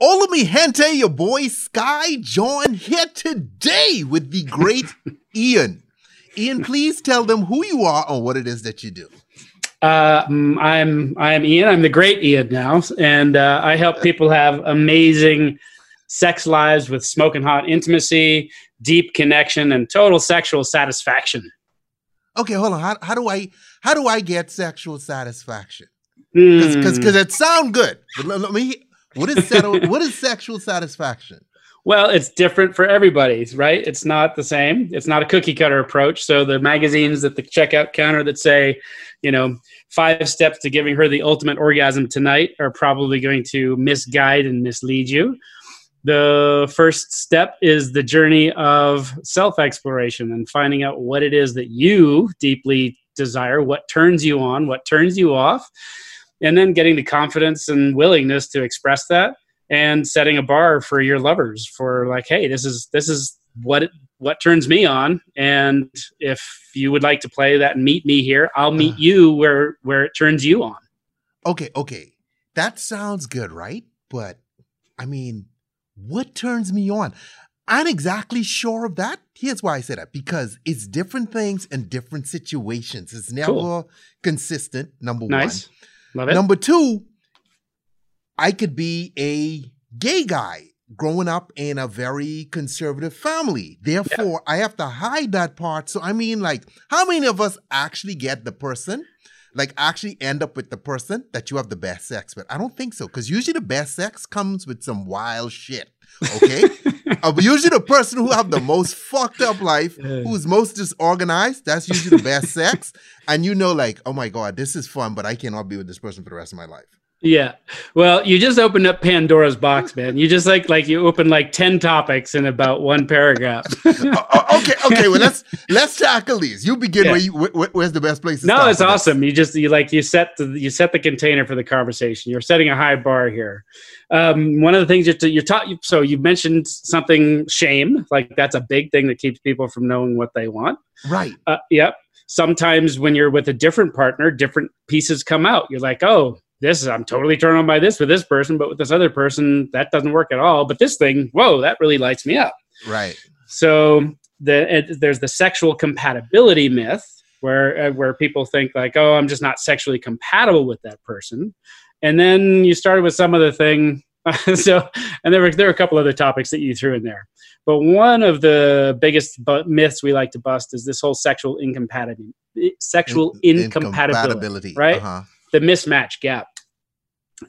Hola mi gente, your boy Skyy John here today with the great Ian. Ian, please tell them who you are and what it is that you do. Uh, mm, I'm I'm Ian. I'm the great Ian now, and uh, I help people have amazing sex lives with smoking hot intimacy, deep connection, and total sexual satisfaction. Okay, hold on. How, how do I how do I get sexual satisfaction? Because Mm. because it sound good. But let, let me. What is settle, what is sexual satisfaction? Well, it's different for everybody, right? It's not the same. It's not a cookie cutter approach. So the magazines at the checkout counter that say, you know, five steps to giving her the ultimate orgasm tonight are probably going to misguide and mislead you. The first step is the journey of self exploration and finding out what it is that you deeply desire, what turns you on, what turns you off, and then getting the confidence and willingness to express that and setting a bar for your lovers for like hey this is this is what it, what turns me on and if you would like to play that and meet me here i'll meet Uh. you where where it turns you on Okay, okay. That sounds good, right? But I mean, what turns me on? I'm exactly sure of that. Here's why I say that because it's different things in different situations. It's never Cool. consistent, number nice one. Number two, I could be a gay guy growing up in a very conservative family. Therefore, I have to hide that part. So, I mean, like, how many of us actually get the person? Like, actually end up with the person that you have the best sex with? I don't think so. Because usually the best sex comes with some wild shit. Okay? uh, but usually the person who have the most fucked up life, Yeah. who's most disorganized, that's usually the best sex. And you know, like, oh my God, this is fun, but I cannot be with this person for the rest of my life. Yeah well you just opened up pandora's box man you just like like you opened like 10 topics in about one paragraph Oh, okay, okay. Well, let's let's tackle these. You begin Yeah. where you where, where's the best place to no it's with this? awesome you just you like you set the you set the container for the conversation you're setting a high bar here um, one of the things you're, you're taught so you mentioned something shame like that's a big thing that keeps people from knowing what they want Right. uh, yep sometimes when you're with a different partner different pieces come out you're like oh this is i'm totally turned on by this with this person but with this other person that doesn't work at all but this thing whoa that really lights me up Right. so the it, there's the sexual compatibility myth where uh, where people think like, oh, I'm just not sexually compatible with that person, and then you started with some other thing. so and there were there were a couple other topics that you threw in there, but one of the biggest bu- myths we like to bust is this whole sexual incompatibility, sexual In- incompatibility, right? Uh-huh. the mismatch gap.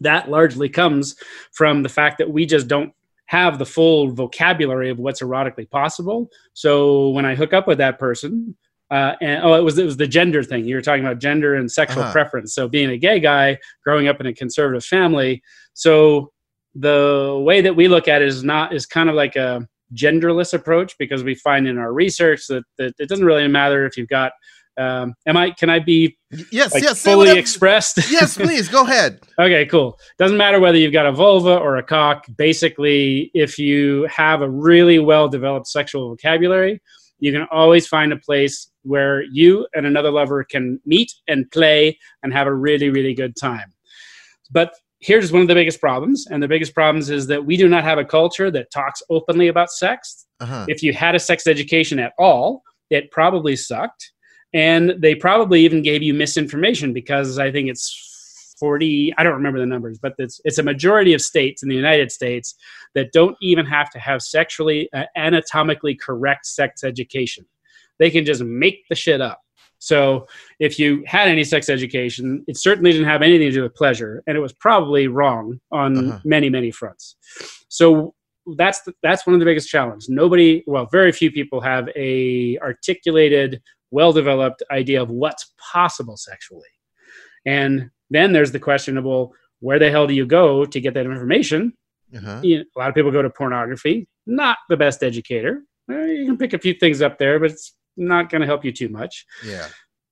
That largely comes from the fact that we just don't have the full vocabulary of what's erotically possible. So when I hook up with that person, uh, and oh, it was it was the gender thing. You were talking about gender and sexual Uh-huh. preference. So being a gay guy, growing up in a conservative family, so the way that we look at it is not is kind of like a genderless approach because we find in our research that, that it doesn't really matter if you've got um, am I can I be Yes, like yes. fully expressed? yes, please go ahead. Okay, cool. Doesn't matter whether you've got a vulva or a cock. Basically, if you have a really well developed sexual vocabulary, you can always find a place where you and another lover can meet and play and have a really, really good time. But here's one of the biggest problems. And the biggest problems is that we do not have a culture that talks openly about sex Uh-huh. if you had a sex education at all, it probably sucked. And they probably even gave you misinformation because I think it's 40, I don't remember the numbers, but it's, it's a majority of states in the United States that don't even have to have sexually, uh, anatomically correct sex education. They can just make the shit up. So if you had any sex education, it certainly didn't have anything to do with pleasure, and it was probably wrong on Uh-huh. many, many fronts. So that's the, that's one of the biggest challenges. Nobody, well, very few people have a articulated, well-developed idea of what's possible sexually. And then there's the question of well, where the hell do you go to get that information? Uh-huh. You know, a lot of people go to pornography. Not the best educator. Eh, You can pick a few things up there, but it's not going to help you too much. Yeah.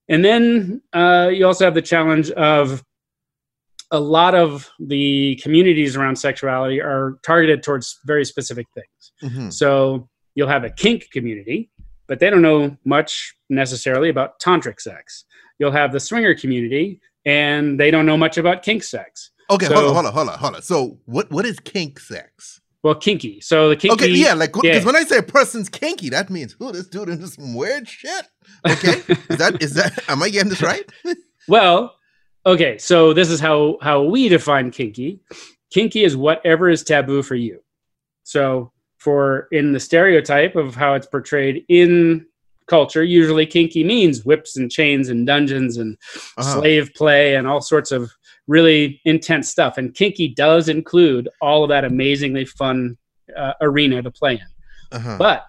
And then uh, you also have the challenge of a lot of the communities around sexuality are targeted towards very specific things. Mhm. So you'll have a kink community, but they don't know much necessarily about tantric sex. You'll have the swinger community, and they don't know much about kink sex. Okay, So- hold on, hold on, hold on, hold on. So what what is kink sex? Well, kinky. So the kinky. Okay, yeah, like because yeah. when I say a person's kinky, that means oh, this dude into some weird shit. Okay, is that is that? Am I getting this right? Well, okay. So this is how how we define kinky. Kinky is whatever is taboo for you. So for in the stereotype of how it's portrayed in culture, usually kinky means whips and chains and dungeons and Uh-huh. slave play and all sorts of really intense stuff. And kinky does include all of that amazingly fun uh, arena to play in. Uh-huh. But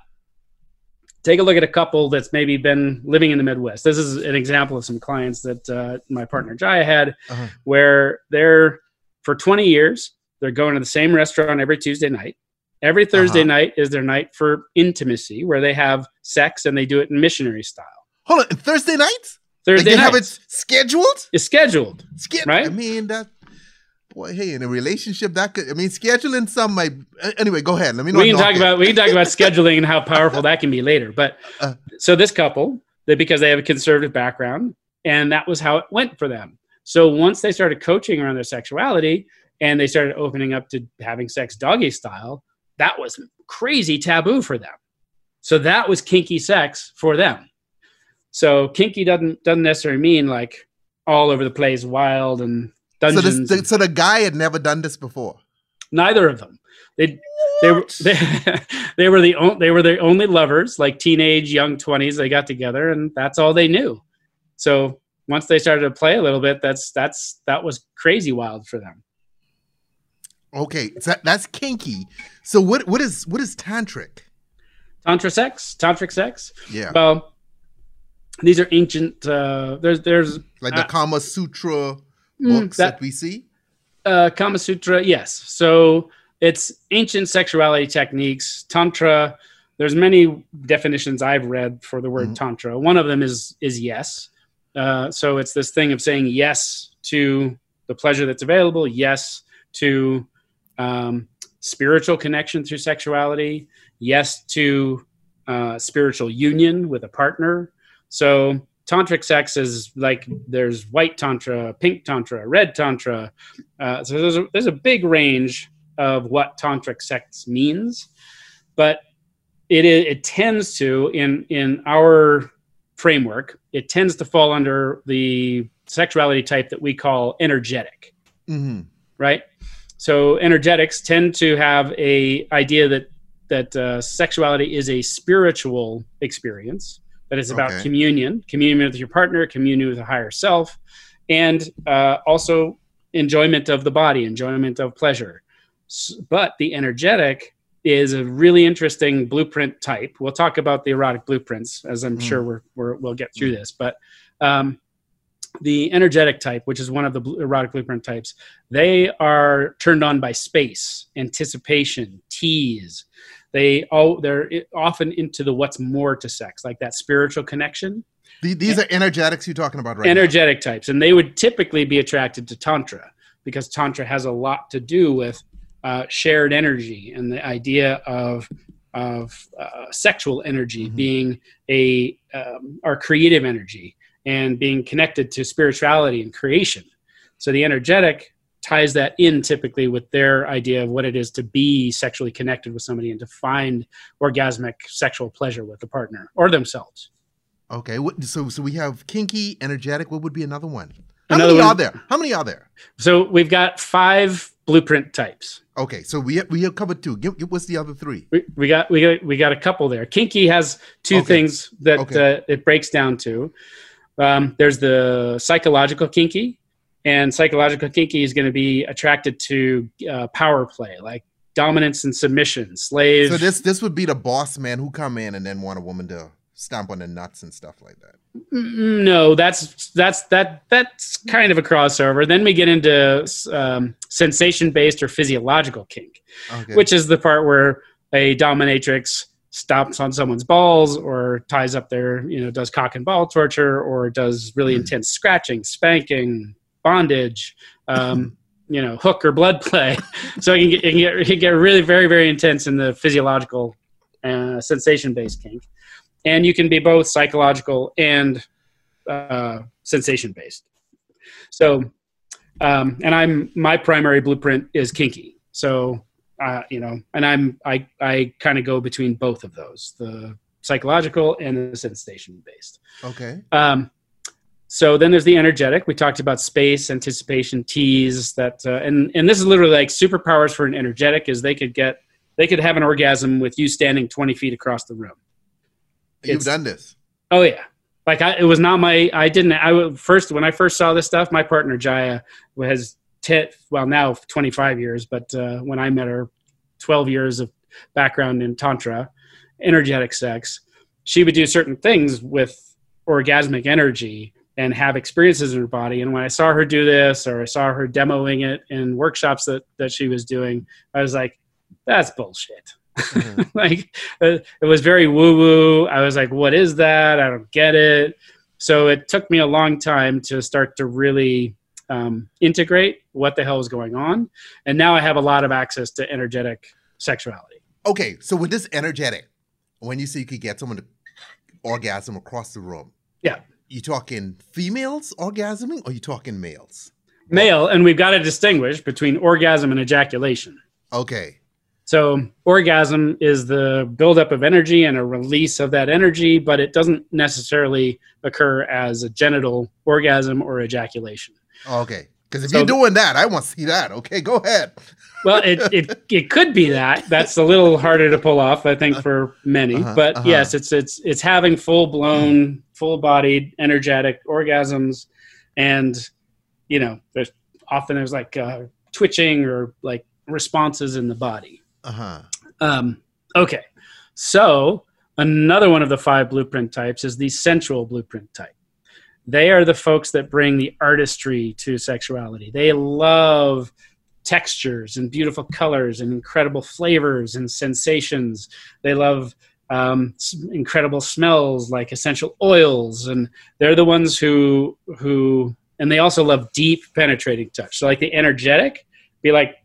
take a look at a couple that's maybe been living in the Midwest. This is an example of some clients that uh, my partner Jaiya had, Uh-huh. where they're for 20 years they're going to the same restaurant every Tuesday night. Every Thursday Uh-huh. night is their night for intimacy, where they have sex and they do it in missionary style. Hold on, Thursday nights? Like Thursday they have it scheduled? is scheduled. Ske- Right? I mean that. Boy, hey, in a relationship, that could. I mean, scheduling some might. uh, Anyway, go ahead. Let me. Not we can talk about we can talk about scheduling and how powerful that can be later. But Uh. so this couple, they because they have a conservative background, and that was how it went for them. So once they started coaching around their sexuality and they started opening up to having sex doggy style, that was crazy taboo for them. So that was kinky sex for them. So kinky doesn't doesn't necessarily mean like all over the place, wild and So, dungeons. this, so the guy had never done this before. Neither of them. They they were they, they were the on, they were the only lovers, like teenage young twenties. They got together, and that's all they knew. So once they started to play a little bit, that's that's that was crazy wild for them. Okay, so that's kinky. So what what is what is tantric? Tantra sex, tantric sex. Yeah, Well, these are ancient. Uh, there's there's like the uh, Kama Sutra mm, books that that, we see. uh, Kama Sutra, yes. So it's ancient sexuality techniques. Tantra. There's many definitions I've read for the word Mhm. tantra. One of them is is yes. Uh, so it's this thing of saying yes to the pleasure that's available, yes to um, spiritual connection through sexuality, yes to uh, spiritual union with a partner. So tantric sex is like there's white tantra, pink tantra, red tantra. Uh, so there's a, there's a big range of what tantric sex means, but it it tends to in in our framework it tends to fall under the sexuality type that we call energetic hmm right so energetics tend to have a idea that that uh, sexuality is a spiritual experience that is about Okay. communion communion with your partner communion with a higher self and uh, also enjoyment of the body enjoyment of pleasure S- but the energetic is a really interesting blueprint type we'll talk about the erotic blueprints as i'm Mm. sure we're, we're, we'll get through this but um, the energetic type which is one of the erotic blueprint types they are turned on by space anticipation tease they all they're often into the what's more to sex like that spiritual connection these are energetics you're talking about right now. energetic types and they would typically be attracted to tantra because tantra has a lot to do with uh, shared energy and the idea of of uh, sexual energy Mhm. being a um, our creative energy and being connected to spirituality and creation so the energetic ties that in typically with their idea of what it is to be sexually connected with somebody and to find orgasmic sexual pleasure with a partner or themselves Okay, so so we have kinky, energetic. What would be another one? How Another many one- are there? How many are there? So we've got five blueprint types. Okay, so we we have covered two. Give, give, what's the other three? We, we got we got we got a couple there. Kinky has two Okay. things that Okay. uh, it breaks down to. Um, there's the psychological kinky, and psychological kinky is going to be attracted to uh, power play, like dominance and submission, slaves. So this this would be the boss man who come in and then want a woman to stomp on the nuts and stuff like that. No, that's that's that that's kind of a crossover. Then we get into um, sensation based or physiological kink. Okay. which is the part where a dominatrix stomps on someone's balls or ties up their, you know, does cock and ball torture or does really Hmm. intense scratching, spanking, bondage, um, you know, hook or blood play. so it can get, it can get, it can get really very, very intense in the physiological uh, sensation based kink. And you can be both psychological and uh, sensation based. So Um, and I'm my primary blueprint is kinky. So uh, you know, and I'm I I kind of go between both of those, the psychological and the sensation based. Okay. Um, so then there's the energetic. We talked about space, anticipation, tease. That uh, and and this is literally like superpowers for an energetic is they could get they could have an orgasm with you standing 20 feet across the room. You've It's- done this. Oh yeah. Like I, it was not my. I didn't. I first when I first saw this stuff. My partner Jaiya has ten, well now 25 years, but uh, when I met her, 12 years of background in tantra, energetic sex. She would do certain things with orgasmic energy and have experiences in her body. And when I saw her do this, or I saw her demoing it in workshops that that she was doing, I was like, that's bullshit Mhm. like uh, it was very woo woo. I was like, what is that? I don't get it. So it took me a long time to start to really um, integrate what the hell is going on. And now I have a lot of access to energetic sexuality. okay, so with this energetic, when you say you could get someone to orgasm across the room, Yeah. you talking females orgasming or you talking males? Male, and we've got to distinguish between orgasm and ejaculation. Okay. So, orgasm is the buildup of energy and a release of that energy, but it doesn't necessarily occur as a genital orgasm or ejaculation. Okay. Because if So- you're doing that, I want to see that. Okay, go ahead. Well, it, it it could be that. That's a little harder to pull off, I think, for many. Uh-huh, but uh-huh. yes, it's it's it's having full blown, full bodied, energetic orgasms, and you know, there's often there's like uh, twitching or like responses in the body. Uh huh. Um, okay, so another one of the five blueprint types is the sensual blueprint type. They are the folks that bring the artistry to sexuality. They love textures and beautiful colors and incredible flavors and sensations. They love um, incredible smells like essential oils, and they're the ones who who and they also love deep penetrating touch. So like the energetic, be like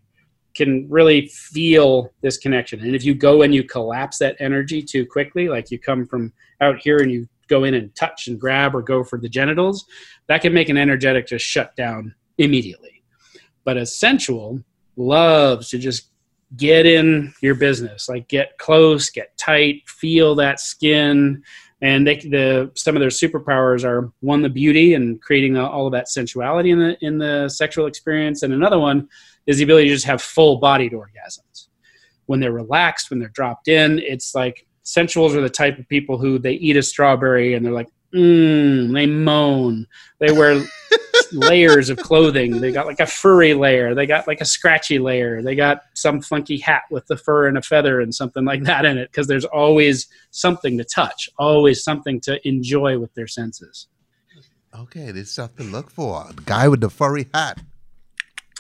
can really feel this connection. And if you go and you collapse that energy too quickly, like you come from out here and you go in and touch and grab or go for the genitals, that can make an energetic just shut down immediately. But a sensual loves to just get in your business, like get close, get tight, feel that skin. And they, the some of their superpowers are one the beauty and creating all of that sensuality in the in the sexual experience, and another one is the ability to just have full bodied orgasms. When they're relaxed, when they're dropped in, it's like sensuals are the type of people who they eat a strawberry and they're like, mmm, they moan. They wear layers of clothing. They got like a furry layer. They got like a scratchy layer. They got some funky hat with the fur and a feather and something like that in it because there's always something to touch, always something to enjoy with their senses. Okay, there's stuff to look for. The guy with the furry hat.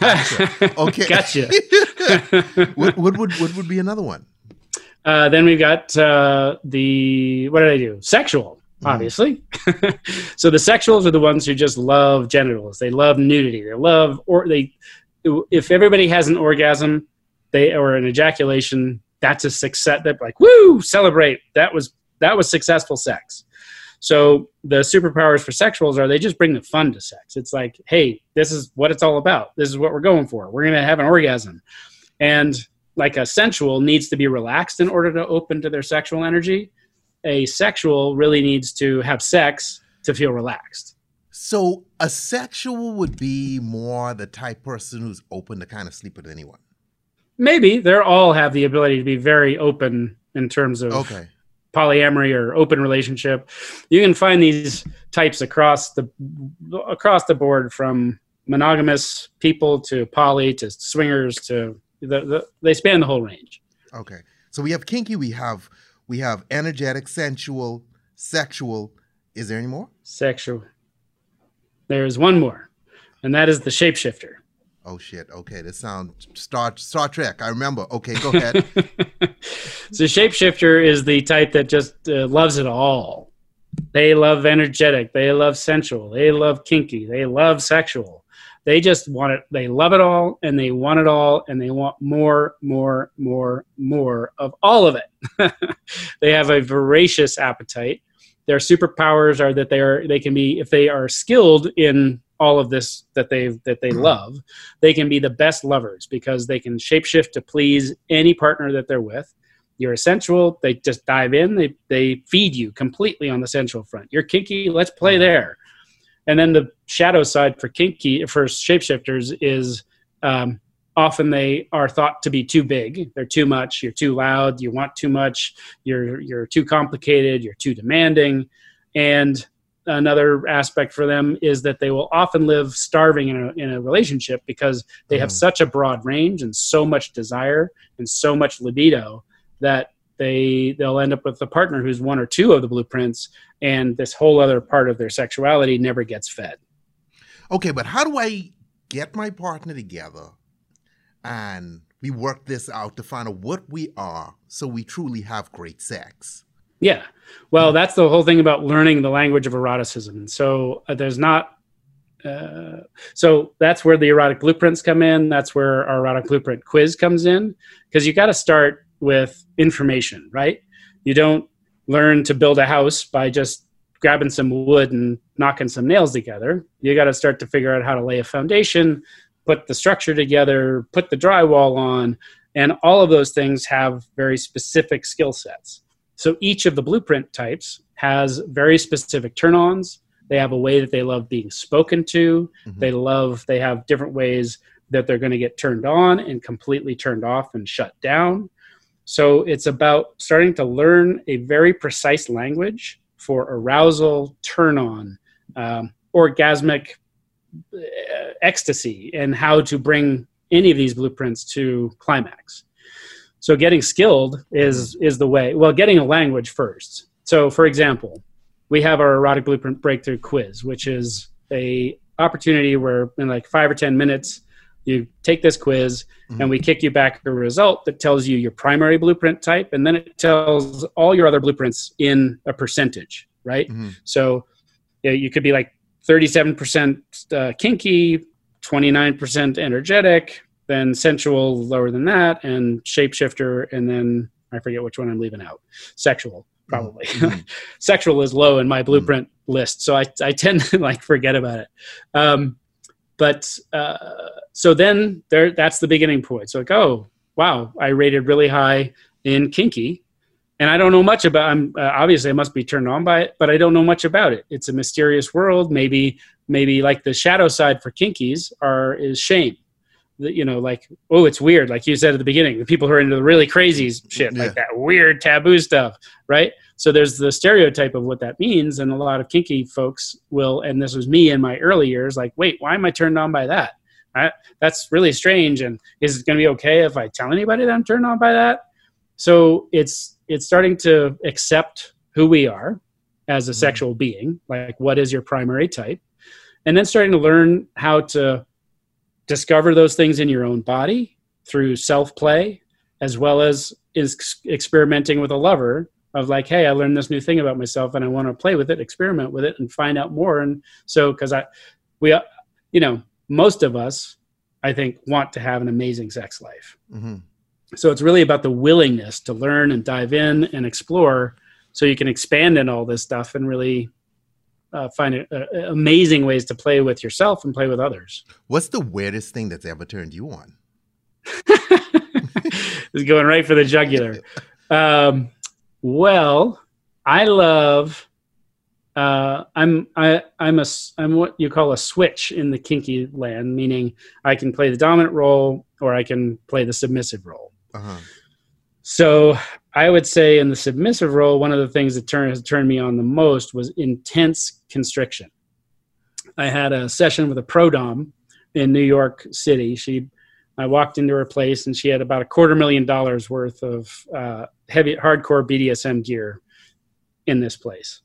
Okay. Gotcha. what, what would what would be another one? Uh, then we've got uh, the what did I do? Sexual, Mhm. obviously. so the sexuals are the ones who just love genitals. They love nudity. They love or they. If everybody has an orgasm, they or an ejaculation, that's a success. That like woo, celebrate. That was that was successful sex. So the superpowers for sexuals are they just bring the fun to sex. It's like, hey, this is what it's all about. This is what we're going for. We're gonna have an orgasm, and like a sensual needs to be relaxed in order to open to their sexual energy. A sexual really needs to have sex to feel relaxed. So a sexual would be more the type person who's open to kind of sleep with anyone. Maybe they're all have the ability to be very open in terms of Okay. polyamory or open relationship. You can find these types across the across the board from monogamous people to poly to swingers to the, the, they span the whole range. Okay. So we have kinky, we have we have energetic, sensual, sexual. Is there any more? Sexual. There's one more, and that is the shapeshifter. Oh shit. Okay. This sounds Star Star Trek. I remember. Okay, go ahead. so shapeshifter is the type that just uh, loves it all. They love energetic. They love sensual. They love kinky. They love sexual. They just want it. They love it all, and they want it all, and they want more, more, more, more of all of it. they have a voracious appetite. Their superpowers are that they are they can be if they are skilled in all of this that they that they mm-hmm. love, they can be the best lovers because they can shapeshift to please any partner that they're with. You're a sensual, they just dive in, they they feed you completely on the sensual front. You're kinky, let's play mm-hmm. there. And then the shadow side for kinky for shapeshifters is um, often they are thought to be too big. They're too much. You're too loud. You want too much. You're you're too complicated. You're too demanding. And another aspect for them is that they will often live starving in a, in a relationship because they mm. have such a broad range and so much desire and so much libido that they they'll end up with a partner who's one or two of the blueprints and this whole other part of their sexuality never gets fed okay but how do i get my partner together and we work this out to find out what we are so we truly have great sex. Yeah. Well, that's the whole thing about learning the language of eroticism. And so uh, there's not, uh, so that's where the erotic blueprints come in. That's where our erotic blueprint quiz comes in because you got to start with information, right? You don't learn to build a house by just grabbing some wood and knocking some nails together. You got to start to figure out how to lay a foundation, put the structure together, put the drywall on, and all of those things have very specific skill sets. So each of the blueprint types has very specific turn ons. They have a way that they love being spoken to. Mm-hmm. They love, they have different ways that they're going to get turned on and completely turned off and shut down. So it's about starting to learn a very precise language for arousal, turn on, um, orgasmic ecstasy and how to bring any of these blueprints to climax. So getting skilled is is the way. Well, getting a language first. So for example, we have our erotic blueprint breakthrough quiz, which is a opportunity where in like 5 or 10 minutes you take this quiz mm-hmm. and we kick you back a result that tells you your primary blueprint type and then it tells all your other blueprints in a percentage, right? Mm-hmm. So you, know, you could be like 37% uh, kinky, 29% energetic, then sensual lower than that, and shapeshifter, and then I forget which one I'm leaving out. Sexual, probably. Mm-hmm. Sexual is low in my blueprint mm-hmm. list, so I, I tend to like forget about it. Um, but uh, so then there, that's the beginning point. So like, oh wow, I rated really high in kinky, and I don't know much about. I'm uh, obviously I must be turned on by it, but I don't know much about it. It's a mysterious world. Maybe maybe like the shadow side for kinkies are is shame. You know, like oh, it's weird. Like you said at the beginning, the people who are into the really crazy shit, yeah. like that weird taboo stuff, right? So there's the stereotype of what that means, and a lot of kinky folks will. And this was me in my early years. Like, wait, why am I turned on by that? I, that's really strange. And is it going to be okay if I tell anybody that I'm turned on by that? So it's it's starting to accept who we are as a mm-hmm. sexual being, like what is your primary type, and then starting to learn how to discover those things in your own body through self play, as well as is experimenting with a lover of like, hey, I learned this new thing about myself and I want to play with it, experiment with it, and find out more. And so, because I, we, you know, most of us, I think, want to have an amazing sex life. Mm-hmm. So it's really about the willingness to learn and dive in and explore so you can expand in all this stuff and really uh, find a, a, amazing ways to play with yourself and play with others. What's the weirdest thing that's ever turned you on? is going right for the jugular. Um, well, I love. Uh, I'm I I'm a I'm what you call a switch in the kinky land, meaning I can play the dominant role or I can play the submissive role. Uh-huh. So I would say in the submissive role, one of the things that turn, has turned me on the most was intense constriction. I had a session with a pro dom in New York City. She, I walked into her place and she had about a quarter million dollars worth of uh, heavy, hardcore BDSM gear in this place.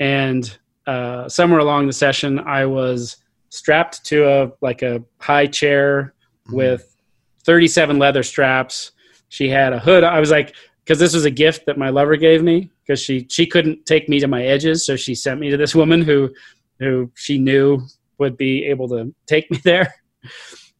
And uh, somewhere along the session, I was strapped to a like a high chair mm-hmm. with 37 leather straps she had a hood. I was like, because this was a gift that my lover gave me because she she couldn't take me to my edges, so she sent me to this woman who who she knew would be able to take me there.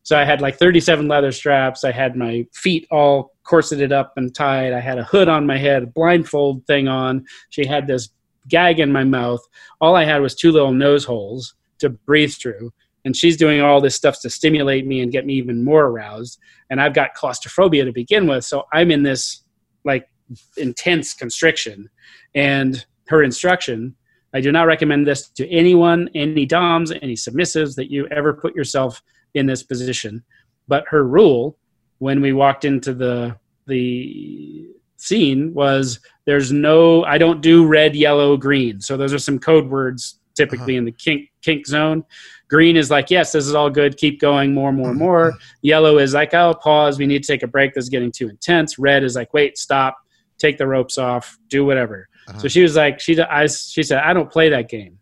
So I had like 37 leather straps. I had my feet all corseted up and tied. I had a hood on my head, a blindfold thing on. She had this gag in my mouth. All I had was two little nose holes to breathe through. And she's doing all this stuff to stimulate me and get me even more aroused. And i've got claustrophobia to begin with. So i'm in this like intense constriction. And her instruction i do not recommend this to anyone any doms any submissives that you ever put yourself in this position. But her rule when we walked into the the scene was there's no i don't do red yellow green. So those are some code words typically uh-huh. in the kink kink zone green is like yes this is all good. Keep going more more more. Uh-huh. yellow is like oh pause. We need to take a break. This is getting too intense. Red is like wait stop. Take the ropes off. Do whatever. Uh-huh. so she was like she I, she said i don't play that game.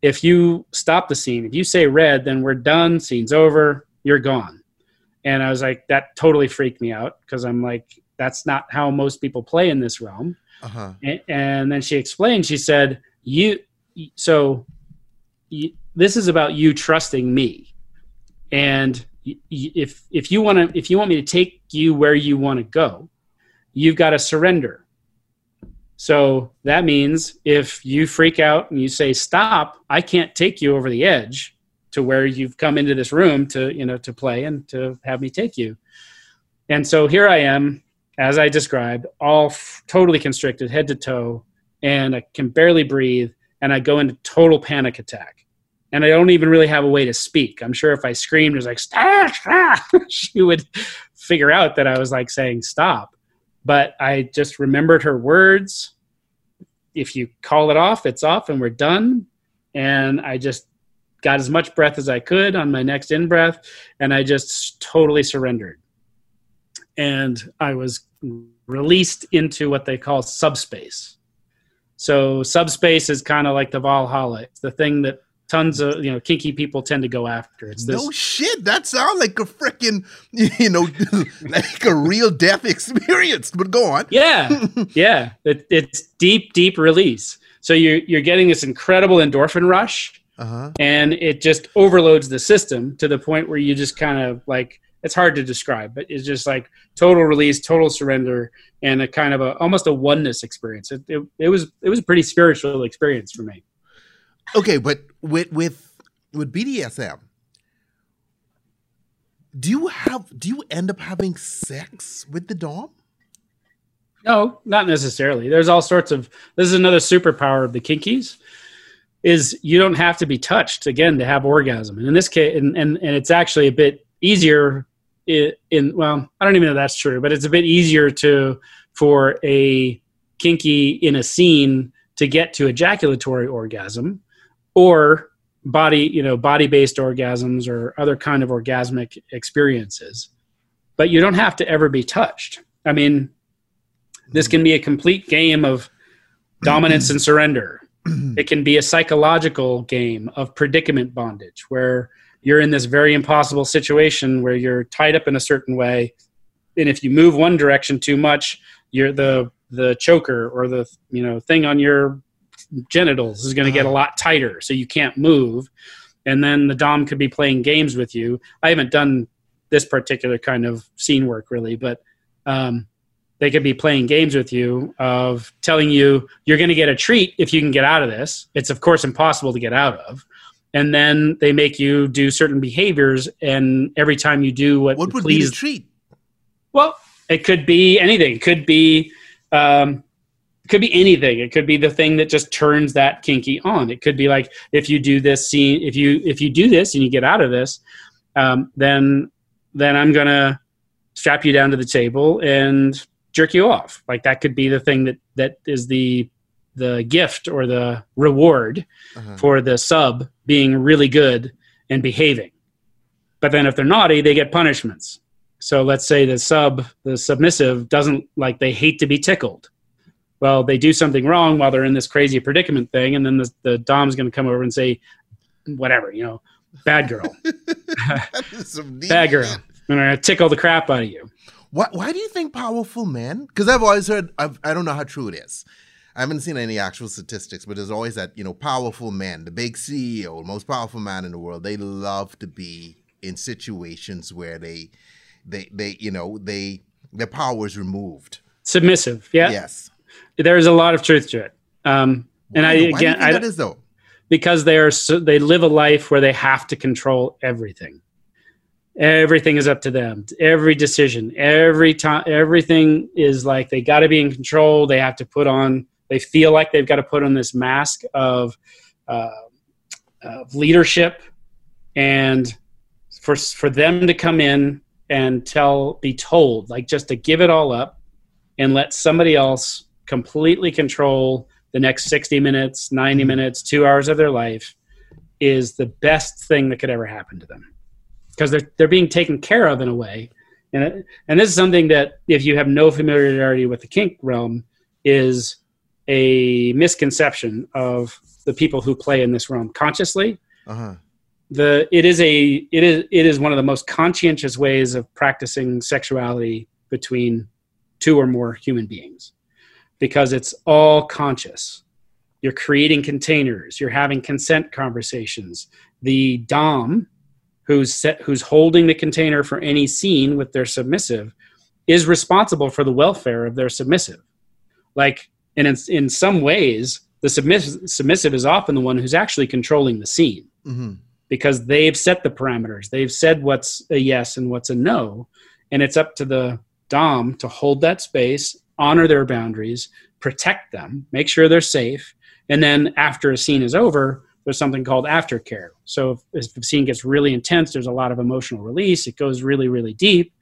If you stop the scene if you say red then we're done. Scene's over. You're gone. And i was like that totally freaked me out because i'm like that's not how most people play in this realm. Uh-huh. And, and, then she explained, she said, you, so you, this is about you trusting me. And if, if you want to, if you want me to take you where you want to go, you've got to surrender. So that means if you freak out and you say, stop, I can't take you over the edge to where you've come into this room to, you know, to play and to have me take you. And so here I am as I described, all f- totally constricted, head to toe, and I can barely breathe, and I go into total panic attack. And I don't even really have a way to speak. I'm sure if I screamed, it was like, stop, she would figure out that I was like saying stop. But I just remembered her words. If you call it off, it's off and we're done. And I just got as much breath as I could on my next in breath, and I just totally surrendered and I was released into what they call subspace. So subspace is kind of like the Valhalla. It's the thing that tons of you know kinky people tend to go after. It's this. No shit. That sounds like a freaking you know like a real death experience. But go on. Yeah, yeah. It, it's deep, deep release. So you're you're getting this incredible endorphin rush, uh-huh. and it just overloads the system to the point where you just kind of like it's hard to describe, but it's just like total release, total surrender, and a kind of a almost a oneness experience. It, it, it was it was a pretty spiritual experience for me. Okay, but with with with BDSM, do you have do you end up having sex with the dom? No, not necessarily. There's all sorts of. This is another superpower of the kinkies, is you don't have to be touched again to have orgasm. And in this case, and and, and it's actually a bit easier in, in well, I don't even know that's true, but it's a bit easier to for a kinky in a scene to get to ejaculatory orgasm or body you know body based orgasms or other kind of orgasmic experiences. But you don't have to ever be touched. I mean this can be a complete game of dominance and surrender. It can be a psychological game of predicament bondage where you're in this very impossible situation where you're tied up in a certain way and if you move one direction too much you're the the choker or the you know thing on your genitals is going to get a uh-huh. lot tighter so you can't move. And then the dom could be playing games with you. I haven't done this particular kind of scene work really but um, they could be playing games with you of telling you you're going to get a treat if you can get out of this. It's of course impossible to get out of. And then they make you do certain behaviors and every time you do what what would please, be the treat? Well it could be anything. It could be um, it could be anything it could be the thing that just turns that kinky on it could be like if you do this scene if you if you do this and you get out of this um, then then i'm gonna strap you down to the table and jerk you off like that could be the thing that that is the the gift or the reward uh-huh. for the sub being really good and behaving. But then if they're naughty, they get punishments. So let's say the sub, the submissive, doesn't like they hate to be tickled. Well, they do something wrong while they're in this crazy predicament thing, and then the, the dom's going to come over and say, whatever, you know, bad girl, bad girl, I'm going to tickle the crap out of you. Why, why do you think powerful men? Because I've always heard, I've, I don't know how true it is. I haven't seen any actual statistics, but there's always that, you know, powerful men, the big CEO, most powerful man in the world. They love to be in situations where they, they, they, you know, they, their power is removed. Submissive. Yeah. Yes. There's a lot of truth to it. Um, and I, again, I, that is though. because they are so, they live a life where they have to control everything everything is up to them every decision every time everything is like they got to be in control they have to put on they feel like they've got to put on this mask of, uh, of leadership and for for them to come in and tell be told like just to give it all up and let somebody else completely control the next 60 minutes 90 minutes 2 hours of their life is the best thing that could ever happen to them. Because they're they're being taken care of in a way. And and this is something that if you have no familiarity with the kink realm is a misconception of the people who play in this realm consciously. Uh-huh. the it is a it is it is one of the most conscientious ways of practicing sexuality between two or more human beings because it's all conscious you're creating containers you're having consent conversations the dom who's set, who's holding the container for any scene with their submissive is responsible for the welfare of their submissive. Like, and in, in some ways, the submissive, submissive is often the one who's actually controlling the scene mm-hmm. because they've set the parameters. They've said what's a yes and what's a no. And it's up to the Dom to hold that space, honor their boundaries, protect them, make sure they're safe. And then after a scene is over, there's something called aftercare. So if, if the scene gets really intense, there's a lot of emotional release. It goes really, really deep.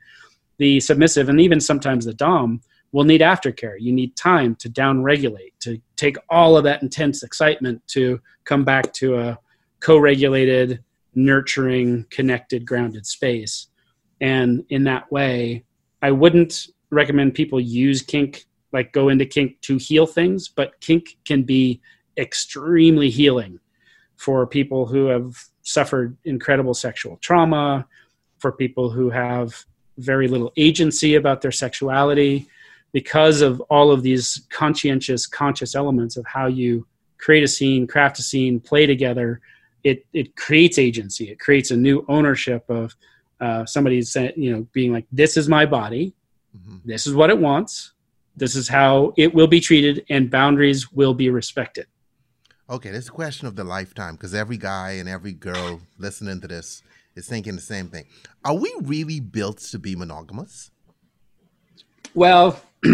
The submissive and even sometimes the dom will need aftercare. You need time to downregulate, to take all of that intense excitement to come back to a co-regulated, nurturing, connected, grounded space. And in that way, I wouldn't recommend people use kink like go into kink to heal things, but kink can be extremely healing for people who have suffered incredible sexual trauma, for people who have very little agency about their sexuality, because of all of these conscientious, conscious elements of how you create a scene, craft a scene, play together. It it creates agency. It creates a new ownership of uh, somebody saying, you know, being like, "This is my body. Mm-hmm. This is what it wants. This is how it will be treated, and boundaries will be respected." Okay, this is a question of the lifetime because every guy and every girl listening to this is thinking the same thing. Are we really built to be monogamous? Well,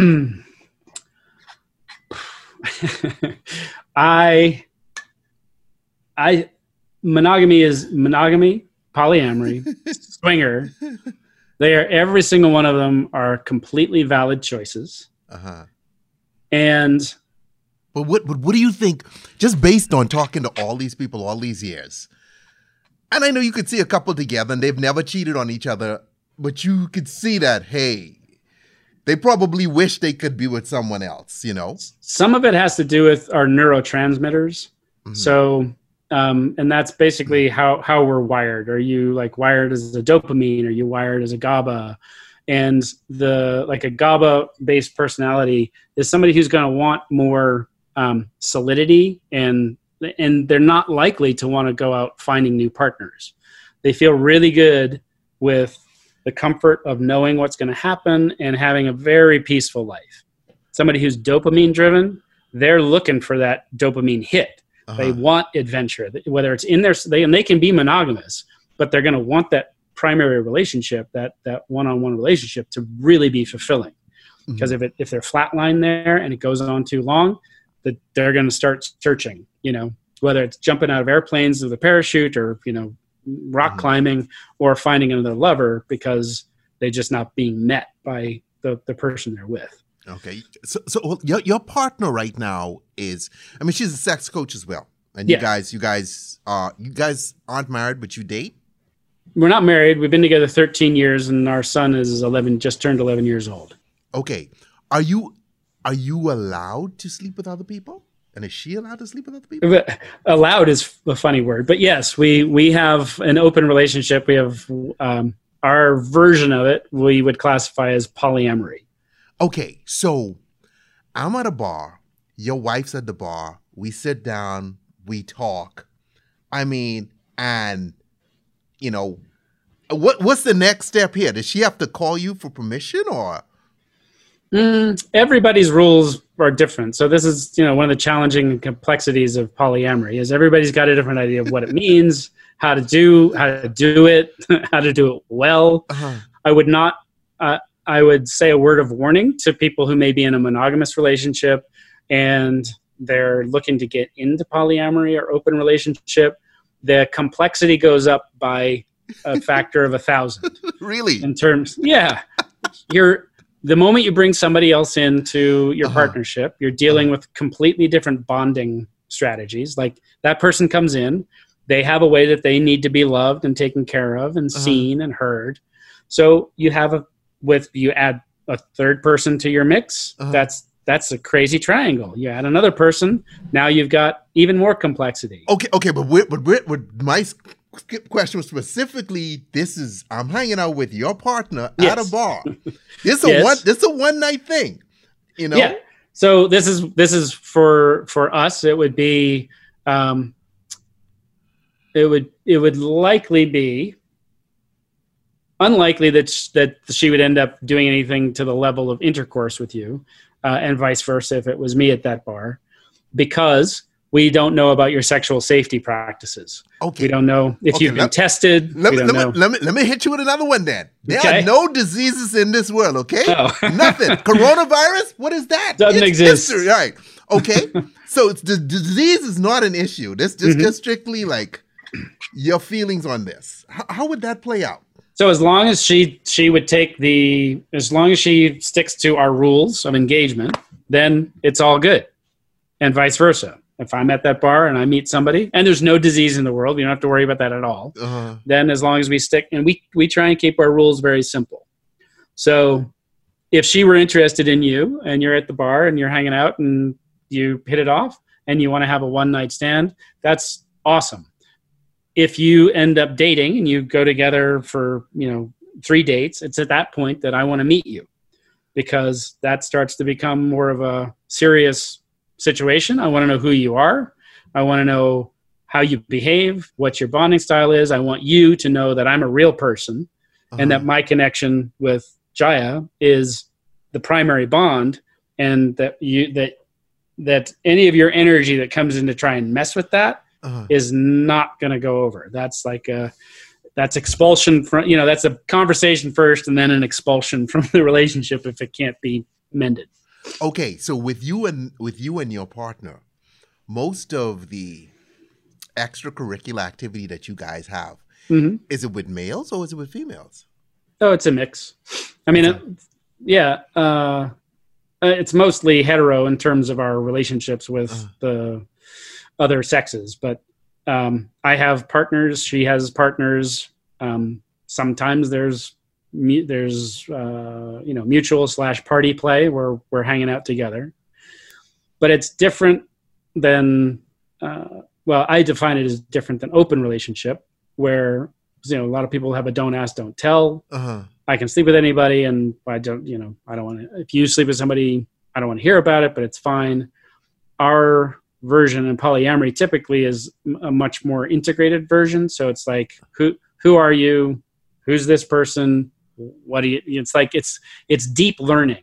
I, I, monogamy is monogamy, polyamory, swinger. They are every single one of them are completely valid choices. Uh-huh. And but what, what, what do you think, just based on talking to all these people all these years? And I know you could see a couple together and they've never cheated on each other, but you could see that, hey, they probably wish they could be with someone else, you know? Some of it has to do with our neurotransmitters. Mm-hmm. So, um, and that's basically how, how we're wired. Are you like wired as a dopamine? Are you wired as a GABA? And the like a GABA based personality is somebody who's going to want more um, solidity and and they're not likely to want to go out finding new partners. They feel really good with the comfort of knowing what's going to happen and having a very peaceful life. Somebody who's dopamine driven, they're looking for that dopamine hit. Uh-huh. They want adventure, whether it's in their they and they can be monogamous, but they're going to want that primary relationship, that that one-on-one relationship, to really be fulfilling. Because mm-hmm. if it if they're flatline there and it goes on too long, that they're going to start searching you know whether it's jumping out of airplanes with a parachute or you know rock mm-hmm. climbing or finding another lover because they're just not being met by the, the person they're with okay so, so your, your partner right now is i mean she's a sex coach as well and you guys you guys uh you guys aren't married but you date we're not married we've been together 13 years and our son is 11 just turned 11 years old okay are you are you allowed to sleep with other people? And is she allowed to sleep with other people? Allowed is a funny word, but yes, we we have an open relationship. We have um, our version of it. We would classify as polyamory. Okay, so I'm at a bar. Your wife's at the bar. We sit down. We talk. I mean, and you know, what what's the next step here? Does she have to call you for permission or? Mm, everybody's rules are different. So this is, you know, one of the challenging complexities of polyamory is everybody's got a different idea of what it means, how to do, how to do it, how to do it well. Uh-huh. I would not. Uh, I would say a word of warning to people who may be in a monogamous relationship and they're looking to get into polyamory or open relationship. The complexity goes up by a factor of a thousand. really? In terms, yeah, you're the moment you bring somebody else into your uh-huh. partnership, you're dealing with completely different bonding strategies. Like that person comes in, they have a way that they need to be loved and taken care of and uh-huh. seen and heard. So you have a with you add a third person to your mix. Uh-huh. That's that's a crazy triangle. You add another person, now you've got even more complexity. Okay, okay, but with, but with my question was specifically this is I'm hanging out with your partner yes. at a bar. This is a one this is a one night thing. You know? Yeah. So this is this is for for us it would be um it would it would likely be unlikely that sh- that she would end up doing anything to the level of intercourse with you uh, and vice versa if it was me at that bar because we don't know about your sexual safety practices. Okay. We don't know if okay, you've been let, tested. Let me, let, me, let, me, let me hit you with another one then. There okay. are no diseases in this world, okay? Oh. Nothing. Coronavirus? What is that? Doesn't it's exist. History. Right. Okay. so the disease is not an issue. This just, mm-hmm. just strictly like your feelings on this. How, how would that play out? So as long as she she would take the as long as she sticks to our rules of engagement, then it's all good. And vice versa if I'm at that bar and I meet somebody and there's no disease in the world, you don't have to worry about that at all. Uh-huh. Then as long as we stick and we we try and keep our rules very simple. So if she were interested in you and you're at the bar and you're hanging out and you hit it off and you want to have a one night stand, that's awesome. If you end up dating and you go together for, you know, three dates, it's at that point that I want to meet you because that starts to become more of a serious situation. I want to know who you are. I want to know how you behave, what your bonding style is. I want you to know that I'm a real person uh-huh. and that uh-huh. my connection with Jaiya is the primary bond and that you that that any of your energy that comes in to try and mess with that uh-huh. is not going to go over. That's like a that's expulsion from you know that's a conversation first and then an expulsion from the relationship if it can't be mended. Okay, so with you and with you and your partner, most of the extracurricular activity that you guys have mm-hmm. is it with males or is it with females? Oh, it's a mix. I mean, it, yeah, uh, uh, it's mostly hetero in terms of our relationships with uh. the other sexes, but um, I have partners. She has partners. Um, sometimes there's there's uh, you know mutual slash party play where we're hanging out together but it's different than uh, well i define it as different than open relationship where you know a lot of people have a don't ask don't tell uh-huh. i can sleep with anybody and i don't you know i don't want to if you sleep with somebody i don't want to hear about it but it's fine our version and polyamory typically is a much more integrated version. So it's like who who are you? Who's this person? What do you it's like it's it's deep learning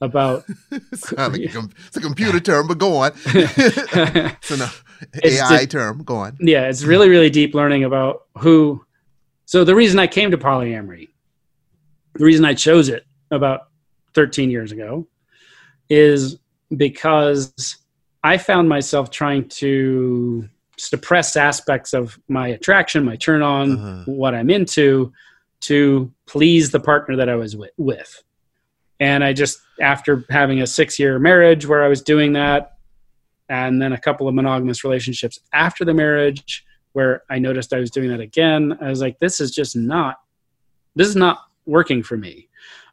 about it's, like a, it's, a, computer term but go on. It's an ai it's term go on. Yeah it's really really deep learning about who so the reason i came to polyamory the reason i chose it about 13 years ago is because i found myself trying to suppress aspects of my attraction my turn on uh-huh. what i'm into to please the partner that I was with. And I just, after having a six year marriage where I was doing that, and then a couple of monogamous relationships after the marriage where I noticed I was doing that again, I was like, this is just not, this is not working for me.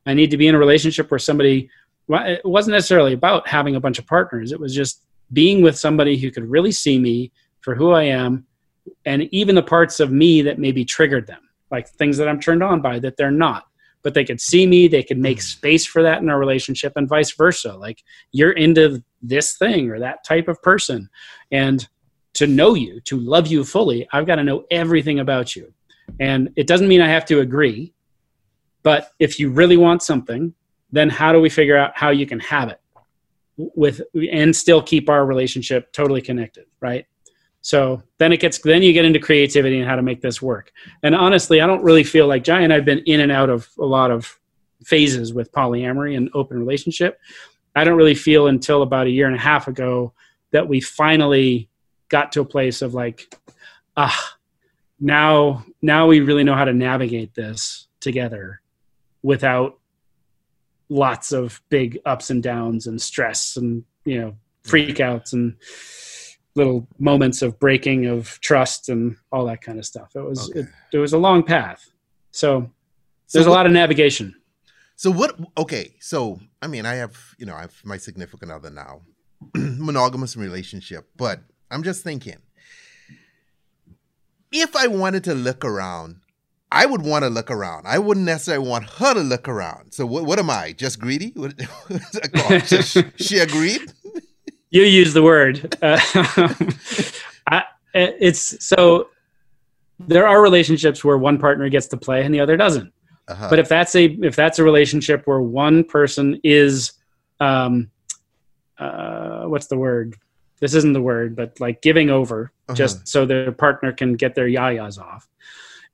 I need to be in a relationship where somebody, well, it wasn't necessarily about having a bunch of partners. It was just being with somebody who could really see me for who I am and even the parts of me that maybe triggered them like things that I'm turned on by that they're not. But they could see me, they could make mm. space for that in our relationship, and vice versa. Like you're into this thing or that type of person. And to know you, to love you fully, I've got to know everything about you. And it doesn't mean I have to agree, but if you really want something, then how do we figure out how you can have it? With and still keep our relationship totally connected right? So then it gets then you get into creativity and how to make this work. And honestly i don't really feel like jai and i've been in and out of a lot of phases with polyamory and open relationship. I don't really feel until about a year and a half ago that we finally got to a place of like ah now now we really know how to navigate this together without lots of big ups and downs and stress and you know freakouts and little moments of breaking of trust and all that kind of stuff. It was okay. it, it, was a long path. So there's so what, a lot of navigation. So what okay, so I mean I have, you know, I have my significant other now. monogamous relationship, but I'm just thinking if I wanted to look around I would want to look around. I wouldn't necessarily want her to look around. So what, what am I? Just greedy? What, she, she agreed. You use the word. Uh, I, it's so there are relationships where one partner gets to play and the other doesn't. Uh-huh. But if that's a if that's a relationship where one person is, um, uh, what's the word? This isn't the word, but like giving over uh-huh. just so their partner can get their yayas off,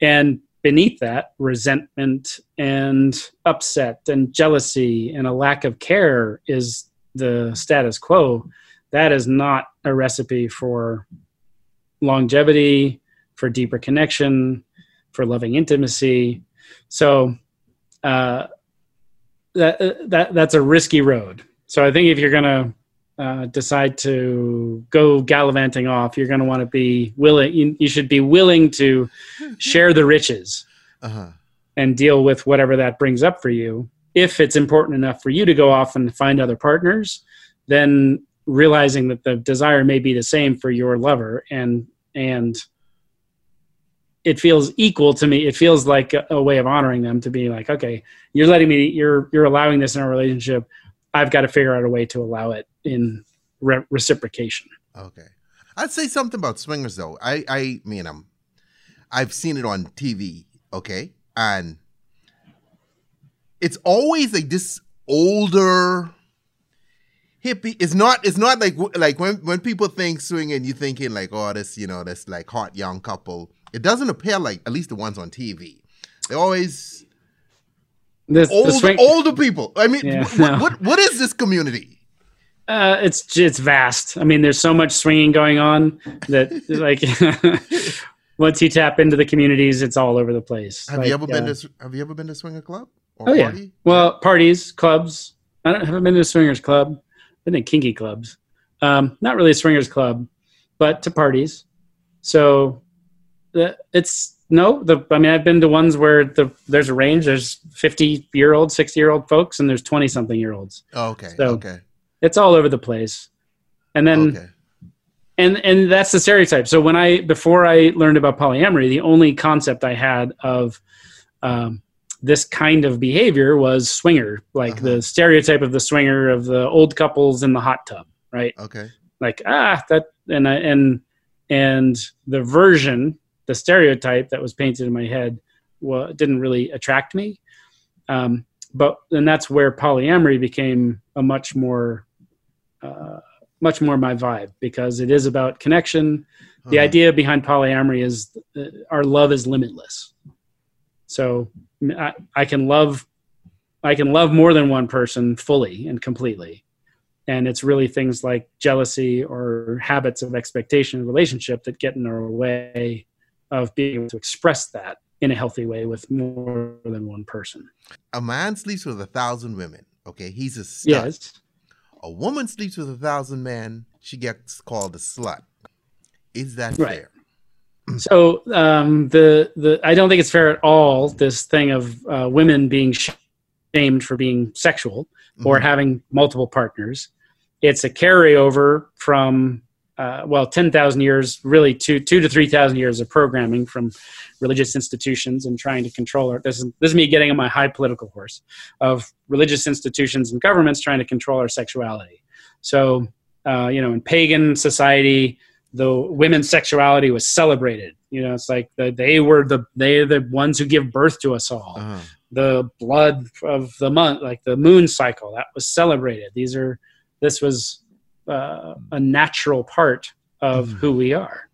and beneath that, resentment and upset and jealousy and a lack of care is the status quo. That is not a recipe for longevity, for deeper connection, for loving intimacy. So uh, that that that's a risky road. So I think if you're gonna uh, decide to go gallivanting off, you're going to want to be willing. You, you, should be willing to share the riches uh-huh. and deal with whatever that brings up for you. If it's important enough for you to go off and find other partners, then realizing that the desire may be the same for your lover and and it feels equal to me. It feels like a, a way of honoring them to be like, okay, you're letting me, you're you're allowing this in our relationship I've got to figure out a way to allow it in re- reciprocation. Okay, I'd say something about swingers though. I I mean I'm I've seen it on TV. Okay, and it's always like this older hippie. It's not. It's not like like when when people think swinging, you're thinking like oh this you know this like hot young couple. It doesn't appear like at least the ones on TV. They always this, Old, swing- older people. I mean, yeah, what, no. what, what is this community? Uh, it's it's vast. I mean, there's so much swinging going on that like once you tap into the communities, it's all over the place. Have like, you ever uh, been to Have you ever been to swinger club? oh party? yeah. Well, parties, clubs. I don't haven't been to a swingers club. Been in kinky clubs. Um, not really a swingers club, but to parties. So the, it's no, the I mean I've been to ones where the there's a range. There's 50 year old, 60 year old folks, and there's 20 something year olds. Oh, okay. So okay. It's all over the place, and then. Okay. And and that's the stereotype. So when I before I learned about polyamory, the only concept I had of um, this kind of behavior was swinger, like uh-huh. the stereotype of the swinger of the old couples in the hot tub, right? Okay. Like ah that and I, and and the version the stereotype that was painted in my head well, didn't really attract me. Um, but and that's where polyamory became a much more uh, much more my vibe because it is about connection. Uh-huh. The idea behind polyamory is uh, our love is limitless. So I, I can love I can love more than one person fully and completely. And it's really things like jealousy or habits of expectation in relationship that get in our way of being able to express that in a healthy way with more than one person. A man sleeps with a thousand women. Okay, he's a stud. Yes. A woman sleeps with a thousand men. She gets called a slut. Is that right. fair? So um, the the I don't think it's fair at all. This thing of uh, women being shamed for being sexual mm-hmm. or having multiple partners. It's a carryover from uh, well, 10,000 years, really two, two to 3,000 years of programming from religious institutions and trying to control our, this is, this is me getting on my high political horse of religious institutions and governments trying to control our sexuality. So, uh, you know, in pagan society, the women's sexuality was celebrated. You know, it's like the, they were the, they the ones who give birth to us all. Uh-huh. The blood of the month, like the moon cycle that was celebrated. These are, this was uh, a natural part of Mhm. who we are.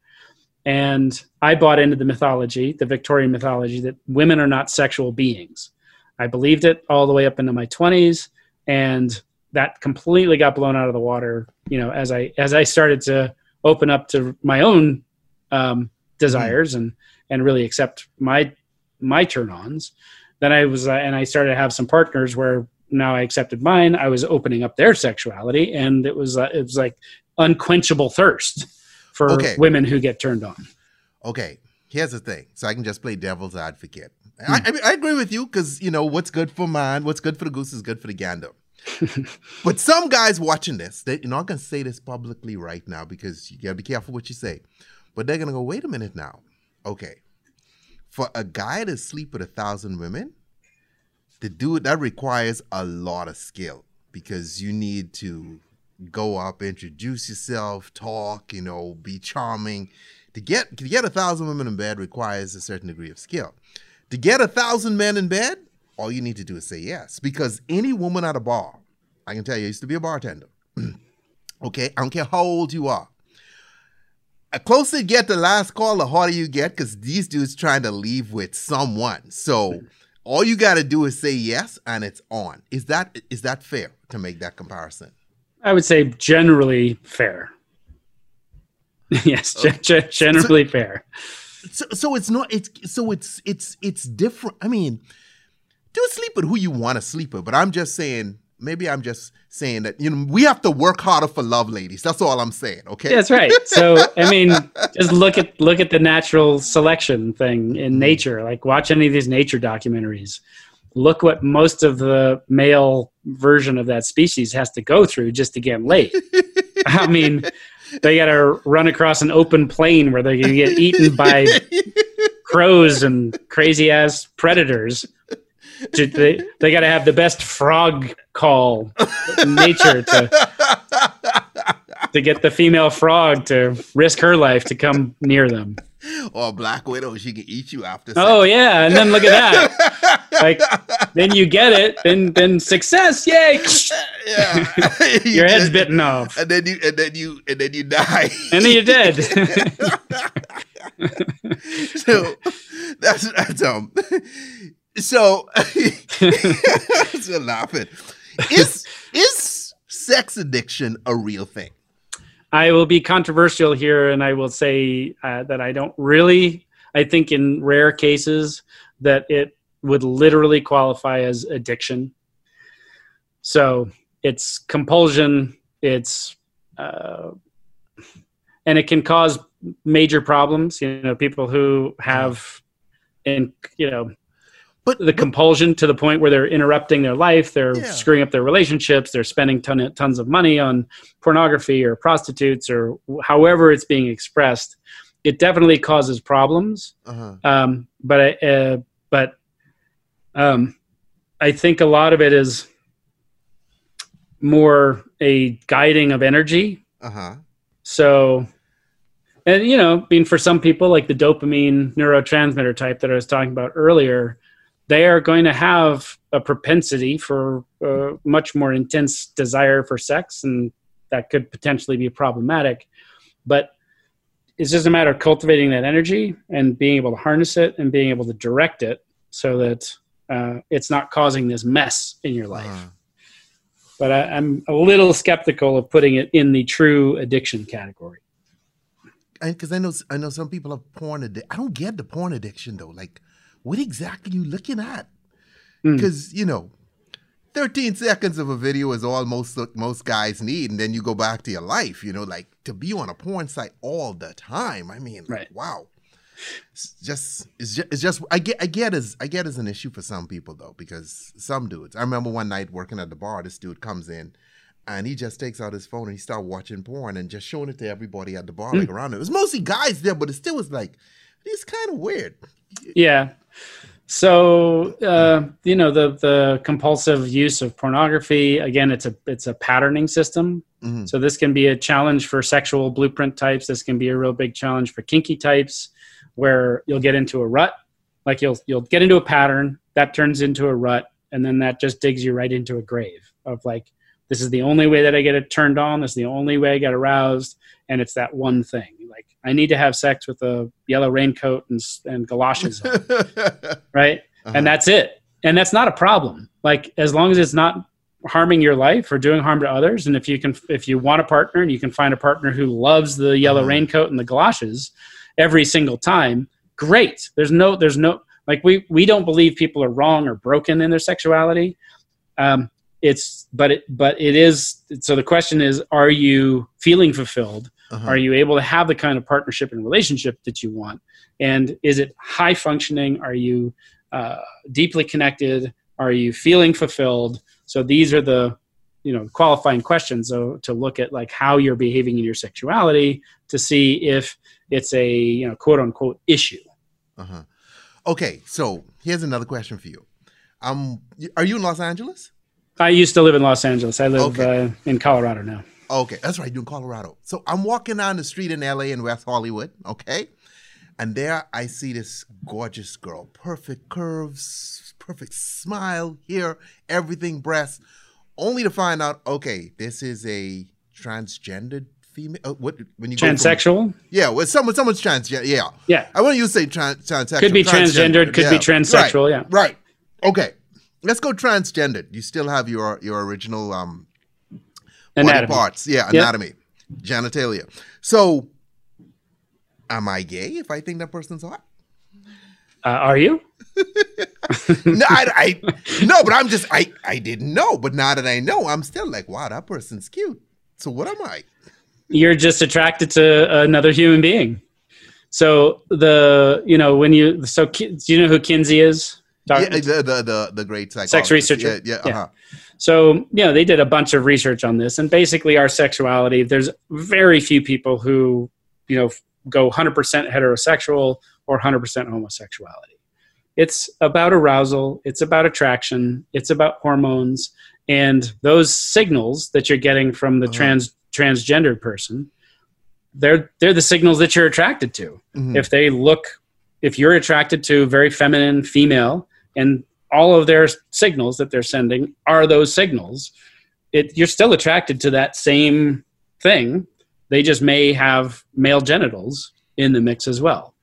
And I bought into the mythology, the Victorian mythology, that women are not sexual beings. I believed it all the way up into my 20s, and that completely got blown out of the water. You know, as I as I started to open up to my own um, desires and and really accept my my turn-ons, then I was uh, and I started to have some partners where now I accepted mine. I was opening up their sexuality, and it was uh, it was like unquenchable thirst for Okay. women who get turned on. Okay, here's the thing. So I can just play devil's advocate. I, I, mean, I agree with you because you know what's good for man, what's good for the goose is good for the gander. but some guys watching this, they, you're not going to say this publicly right now because you got to be careful what you say. But they're going to go, wait a minute now. Okay, for a guy to sleep with a thousand women, to do it, that requires a lot of skill because you need to go up, introduce yourself, talk, you know, be charming. To get to get a thousand women in bed requires a certain degree of skill. To get a thousand men in bed, all you need to do is say yes. Because any woman at a bar, I can tell you, I used to be a bartender. okay, I don't care how old you are. The closer you get to last call, the harder you get because these dudes trying to leave with someone. So all you got to do is say yes, and it's on. Is that is that fair to make that comparison? I would say generally fair. yes, gen- generally fair. so, so it's not it's so it's it's it's different i mean do a sleep with who you want to sleep with but i'm just saying maybe i'm just saying that you know we have to work harder for love ladies that's all i'm saying okay that's right. So I mean, just look at look at the natural selection thing in mm-hmm. nature. Like watch any of these nature documentaries. Look what most of the male version of that species has to go through just to get laid. I mean, they got to run across an open plain where they can get eaten by crows and crazy ass predators. They, they got to have the best frog call in nature to to get the female frog to risk her life to come near them. or black widow she can eat you after Oh yeah, and then look at that. Like then you get it, then then success, yay! yeah Your head's bitten off, and then you and then you and then you die and then you're dead. so that's that's um so laughing is is sex addiction a real thing I will be controversial here, and I will say uh, that I don't really. I think in rare cases that it would literally qualify as addiction. So it's compulsion. It's uh, and it can cause major problems. You know, people who have, and you know, but the compulsion to the point where they're interrupting their life, they're Yeah. screwing up their relationships, they're spending ton, tons of money on pornography or prostitutes or however it's being expressed. It definitely causes problems, uh-huh um, but I- uh, but um, I think a lot of it is more a guiding of energy uh-huh so, and you know, I mean, for some people, like the dopamine neurotransmitter type that I was talking about earlier, they are going to have a propensity for uh, much more intense desire for sex, and that could potentially be problematic. But it's just a matter of cultivating that energy and being able to harness it and being able to direct it so that uh, it's not causing this mess in your life uh-huh. but I, I'm a little skeptical of putting it in the true addiction category. because I know I know some people have porn addiction. I don't get the porn addiction though. Like, what exactly you looking at? Mm. Because you know, thirteen seconds of a video is all most most guys need, and then you go back to your life. You know, like to be on a porn site all the time. I mean, like, wow. It's just it's just, it's just I get I get as I get as an issue for some people though because some dudes I remember one night working at the bar this dude comes in and he just takes out his phone and he start watching porn and just showing it to everybody at the bar like around him. It was mostly guys there, but it still was like it's kind of weird. Yeah. So uh, you know the the compulsive use of pornography again it's a it's a patterning system. Mhm. So this can be a challenge for sexual blueprint types. This can be a real big challenge for kinky types, where you'll get into a rut. Like you'll you'll get into a pattern that turns into a rut, and then that just digs you right into a grave of like, this is the only way that I get it turned on. This is the only way I get aroused, and it's that one thing. Like I need to have sex with a yellow raincoat and and galoshes, on, right? Uh-huh. And that's it. And that's not a problem. Like as long as it's not harming your life or doing harm to others, and if you can, if you want a partner and you can find a partner who loves the yellow uh-huh. raincoat and the galoshes every single time, great. There's no, there's no like we we don't believe people are wrong or broken in their sexuality. Um, it's but it but it is so the question is are you feeling fulfilled uh-huh. are you able to have the kind of partnership and relationship that you want and is it high functioning are you uh, deeply connected are you feeling fulfilled so these are the you know qualifying questions so, to look at like how you're behaving in your sexuality to see if it's a you know quote unquote issue uh-huh. okay so here's another question for you um are you in los angeles I used to live in Los Angeles. I live okay. uh, in Colorado now. Okay, that's right. You're in Colorado. So I'm walking down the street in LA in West Hollywood. Okay, and there I see this gorgeous girl, perfect curves, perfect smile, here, everything, breasts, only to find out, okay, this is a transgendered female. Uh, what when you transsexual? From, yeah, well, someone someone's trans. Yeah, yeah. Yeah. I want you to say trans transsexual. Could be transgendered. Could yeah. be transsexual. Right, yeah. Right. Okay let's go transgendered. You still have your your original um anatomy. body parts. Yeah, anatomy, yep. genitalia. So, am I gay if I think that person's hot? Uh, are you? no, I, I, no, but I'm just I I didn't know, but now that I know, I'm still like, wow, that person's cute. So what am I? You're just attracted to another human being. So the you know when you so do you know who Kinsey is? yeah, the, the, the the great sex researcher. Yeah, yeah. Uh-huh. So you know they did a bunch of research on this, and basically our sexuality. There's very few people who you know go 100% heterosexual or 100% homosexuality. It's about arousal. It's about attraction. It's about hormones, and those signals that you're getting from the uh-huh. trans transgendered person. They're they're the signals that you're attracted to. Mm-hmm. If they look if you're attracted to very feminine female and all of their signals that they're sending are those signals. It, you're still attracted to that same thing. They just may have male genitals in the mix as well.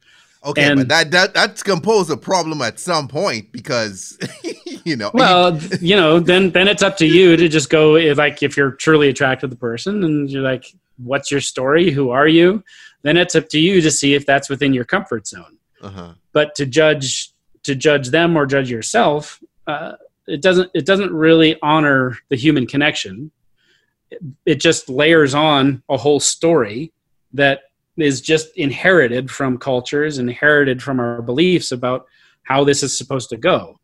Okay and, but that, that that's gonna pose a problem at some point because you know. Well you know then then it's up to you to just go if, like if you're truly attracted to the person and you're like what's your story? Who are you? Then it's up to you to see if that's within your comfort zone. Uh-huh. but to judge to judge them or judge yourself, uh, it doesn't it doesn't really honor the human connection. It, just layers on a whole story that is just inherited from cultures, inherited from our beliefs about how this is supposed to go.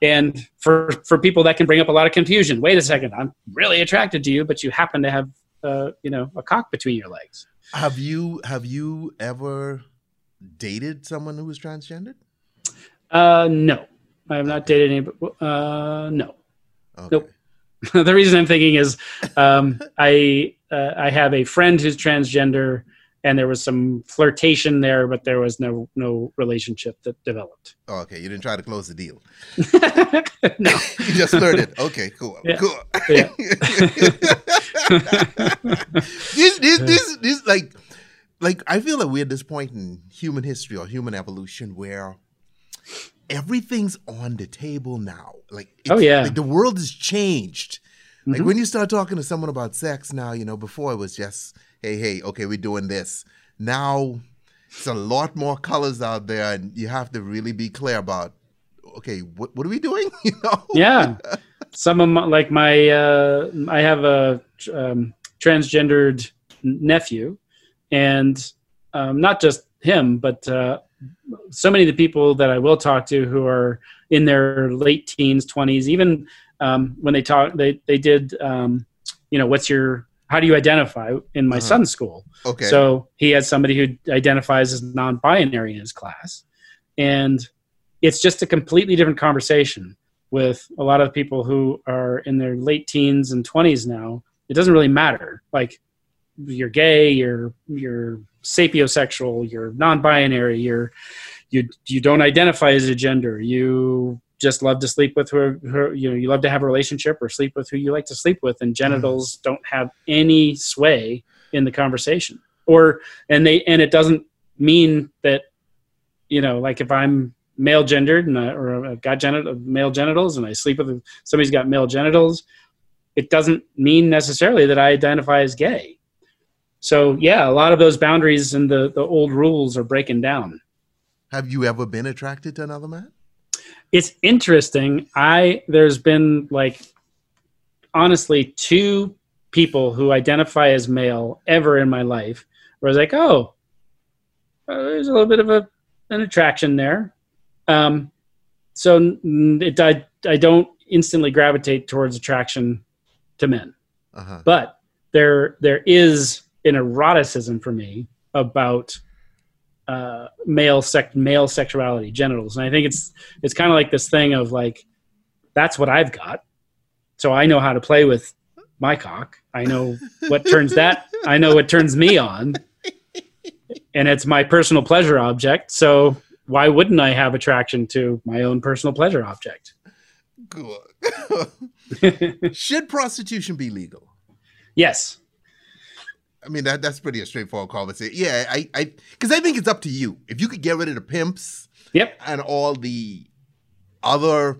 And for for people that can bring up a lot of confusion. Wait a second, I'm really attracted to you, but you happen to have uh, you know a cock between your legs. Have you have you ever dated someone who was transgendered? Uh, no, I have not dated any. Uh, no, okay. nope. the reason I'm thinking is, um, I uh, I have a friend who's transgender, and there was some flirtation there, but there was no no relationship that developed. Oh, okay, you didn't try to close the deal. no, you just flirted. Okay, cool, yeah. cool. Yeah. this, this, this, this, like, like I feel that we're at this point in human history or human evolution where everything's on the table now. Like, oh yeah, like the world has changed. Like mm-hmm. when you start talking to someone about sex now, you know, before it was just, hey, hey, okay, we're doing this. Now it's a lot more colors out there, and you have to really be clear about, okay, what what are we doing? you know? Yeah. Some of my, like my, uh, I have a um, transgendered nephew, and um, not just him, but uh, so many of the people that I will talk to who are in their late teens, 20s, even um, when they talk, they, they did, um, you know, what's your, how do you identify in my uh-huh. son's school? Okay. So he has somebody who identifies as non binary in his class. And it's just a completely different conversation with a lot of people who are in their late teens and 20s now. It doesn't really matter. Like, you're gay, you're you're sapiosexual, you're non-binary, you're you you don't identify as a gender, you just love to sleep with who, who you know you love to have a relationship or sleep with who you like to sleep with and genitals mm. don't have any sway in the conversation or and they and it doesn't mean that you know like if i'm male gendered and I, or I've got genital, male genitals and I sleep with somebody's got male genitals, it doesn't mean necessarily that I identify as gay. So yeah, a lot of those boundaries and the, the old rules are breaking down. Have you ever been attracted to another man? It's interesting. I there's been like honestly two people who identify as male ever in my life where I was like, oh, uh, there's a little bit of a an attraction there. Um, so it, I, I don't instantly gravitate towards attraction to men, uh-huh. but there there is an eroticism for me about uh, male sex male sexuality genitals, and I think it's it's kind of like this thing of like that's what I've got, so I know how to play with my cock. I know what turns that. I know what turns me on, and it's my personal pleasure object. So why wouldn't I have attraction to my own personal pleasure object? Should prostitution be legal? Yes. I mean that that's pretty a straightforward conversation. Yeah, I I because I think it's up to you. If you could get rid of the pimps, yep, and all the other,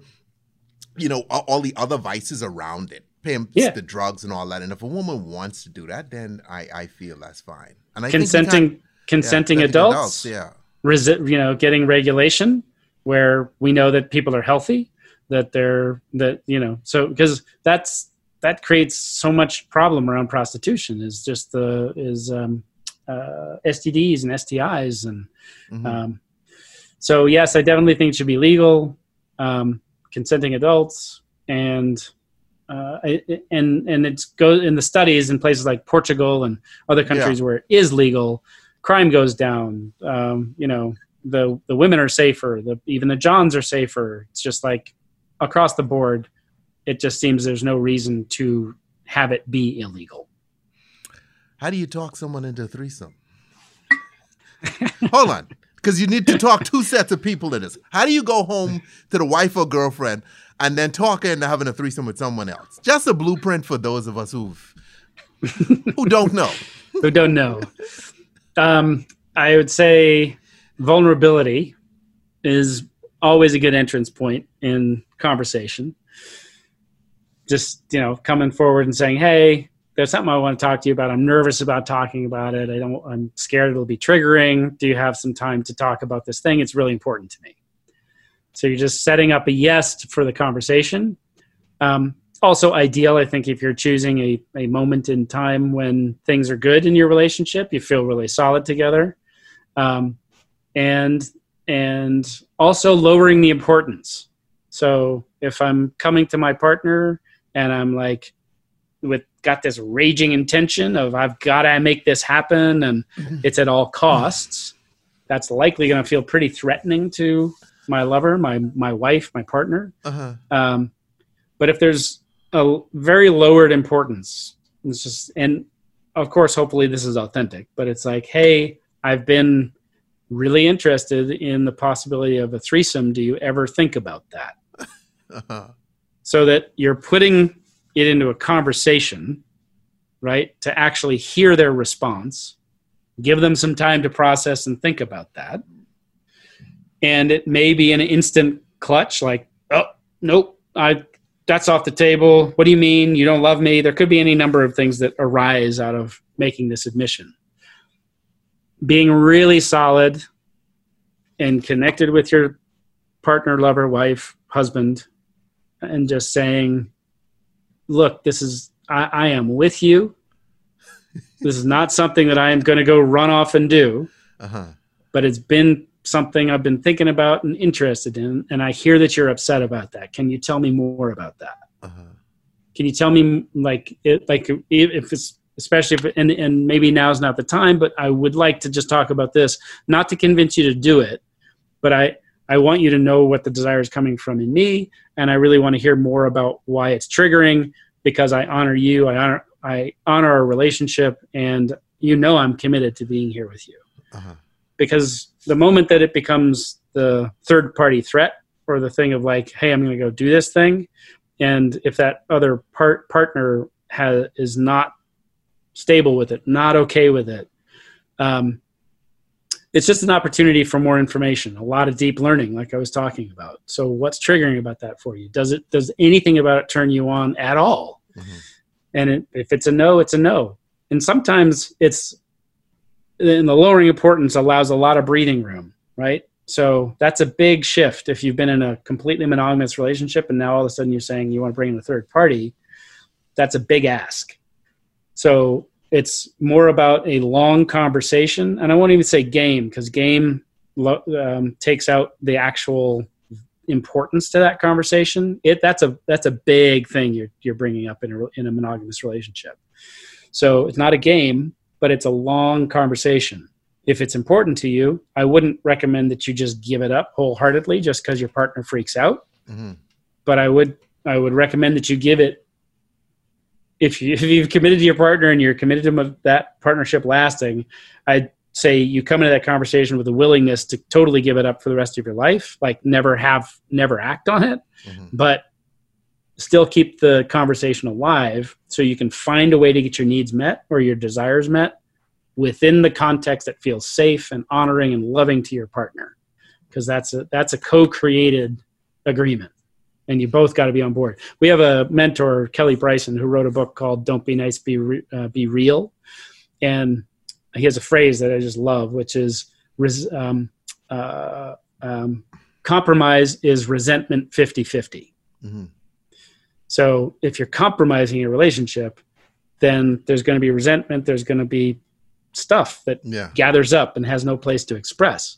you know, all the other vices around it, pimps, yeah. the drugs, and all that. And if a woman wants to do that, then I I feel that's fine. And I consenting consenting yeah, adults, adults, yeah, resi- you know, getting regulation where we know that people are healthy, that they're that you know, so because that's that creates so much problem around prostitution is just the is um, uh, STDs and STIs and mm-hmm. um, so yes, I definitely think it should be legal, um, consenting adults, and uh, and and it's goes in the studies in places like Portugal and other countries yeah. where it is legal crime goes down. Um, you know, the the women are safer. The even the Johns are safer. It's just like across the board. It just seems there's no reason to have it be illegal. How do you talk someone into a threesome? Hold on, because you need to talk two sets of people in this. How do you go home to the wife or girlfriend and then talk into having a threesome with someone else? Just a blueprint for those of us who've who don't know. who don't know. Um, I would say vulnerability is always a good entrance point in conversation. Just you know, coming forward and saying, "Hey, there's something I want to talk to you about. I'm nervous about talking about it. I don't. I'm scared it'll be triggering. Do you have some time to talk about this thing? It's really important to me." So you're just setting up a yes for the conversation. Um, also ideal i think if you're choosing a, a moment in time when things are good in your relationship you feel really solid together um, and and also lowering the importance so if i'm coming to my partner and i'm like with got this raging intention of i've got to make this happen and mm-hmm. it's at all costs that's likely going to feel pretty threatening to my lover my my wife my partner uh-huh. um, but if there's a very lowered importance. It's just, and of course, hopefully this is authentic, but it's like, hey, I've been really interested in the possibility of a threesome. Do you ever think about that? uh-huh. So that you're putting it into a conversation, right? To actually hear their response, give them some time to process and think about that. And it may be an instant clutch, like, oh, nope, I that's off the table. What do you mean you don't love me? There could be any number of things that arise out of making this admission. Being really solid and connected with your partner, lover, wife, husband, and just saying, look, this is, I, I am with you. this is not something that I am going to go run off and do. Uh-huh. But it's been something I've been thinking about and interested in, and I hear that you're upset about that. Can you tell me more about that? Uh-huh. Can you tell me like it, like if it's especially if and and maybe now's not the time, but I would like to just talk about this, not to convince you to do it, but I I want you to know what the desire is coming from in me, and I really want to hear more about why it's triggering because I honor you, I honor I honor our relationship, and you know I'm committed to being here with you. Uh-huh because the moment that it becomes the third party threat or the thing of like, hey, I'm going to go do this thing, and if that other part partner has is not stable with it, not okay with it, um, it's just an opportunity for more information, a lot of deep learning, like I was talking about. So, what's triggering about that for you? Does it does anything about it turn you on at all? Mm-hmm. And it, if it's a no, it's a no. And sometimes it's in the lowering importance allows a lot of breathing room, right? So that's a big shift if you've been in a completely monogamous relationship and now all of a sudden you're saying you want to bring in a third party. That's a big ask. So it's more about a long conversation, and I won't even say game because game um, takes out the actual importance to that conversation. It that's a that's a big thing you're you're bringing up in a in a monogamous relationship. So it's not a game, but it's a long conversation. If it's important to you, I wouldn't recommend that you just give it up wholeheartedly just because your partner freaks out. Mm-hmm. But I would I would recommend that you give it if, you, if you've committed to your partner and you're committed to that partnership lasting, I'd say you come into that conversation with a willingness to totally give it up for the rest of your life, like never have, never act on it, mm-hmm. but still keep the conversation alive so you can find a way to get your needs met or your desires met within the context that feels safe and honoring and loving to your partner because that's a that's a co-created agreement and you both got to be on board. We have a mentor, Kelly Bryson, who wrote a book called "Don't Be Nice, Be Re- uh, Be Real," and he has a phrase that I just love, which is um, uh, um, "compromise is resentment 50-50. Mm-hmm. So if you're compromising your relationship, then there's going to be resentment. There's going to be stuff that yeah. gathers up and has no place to express.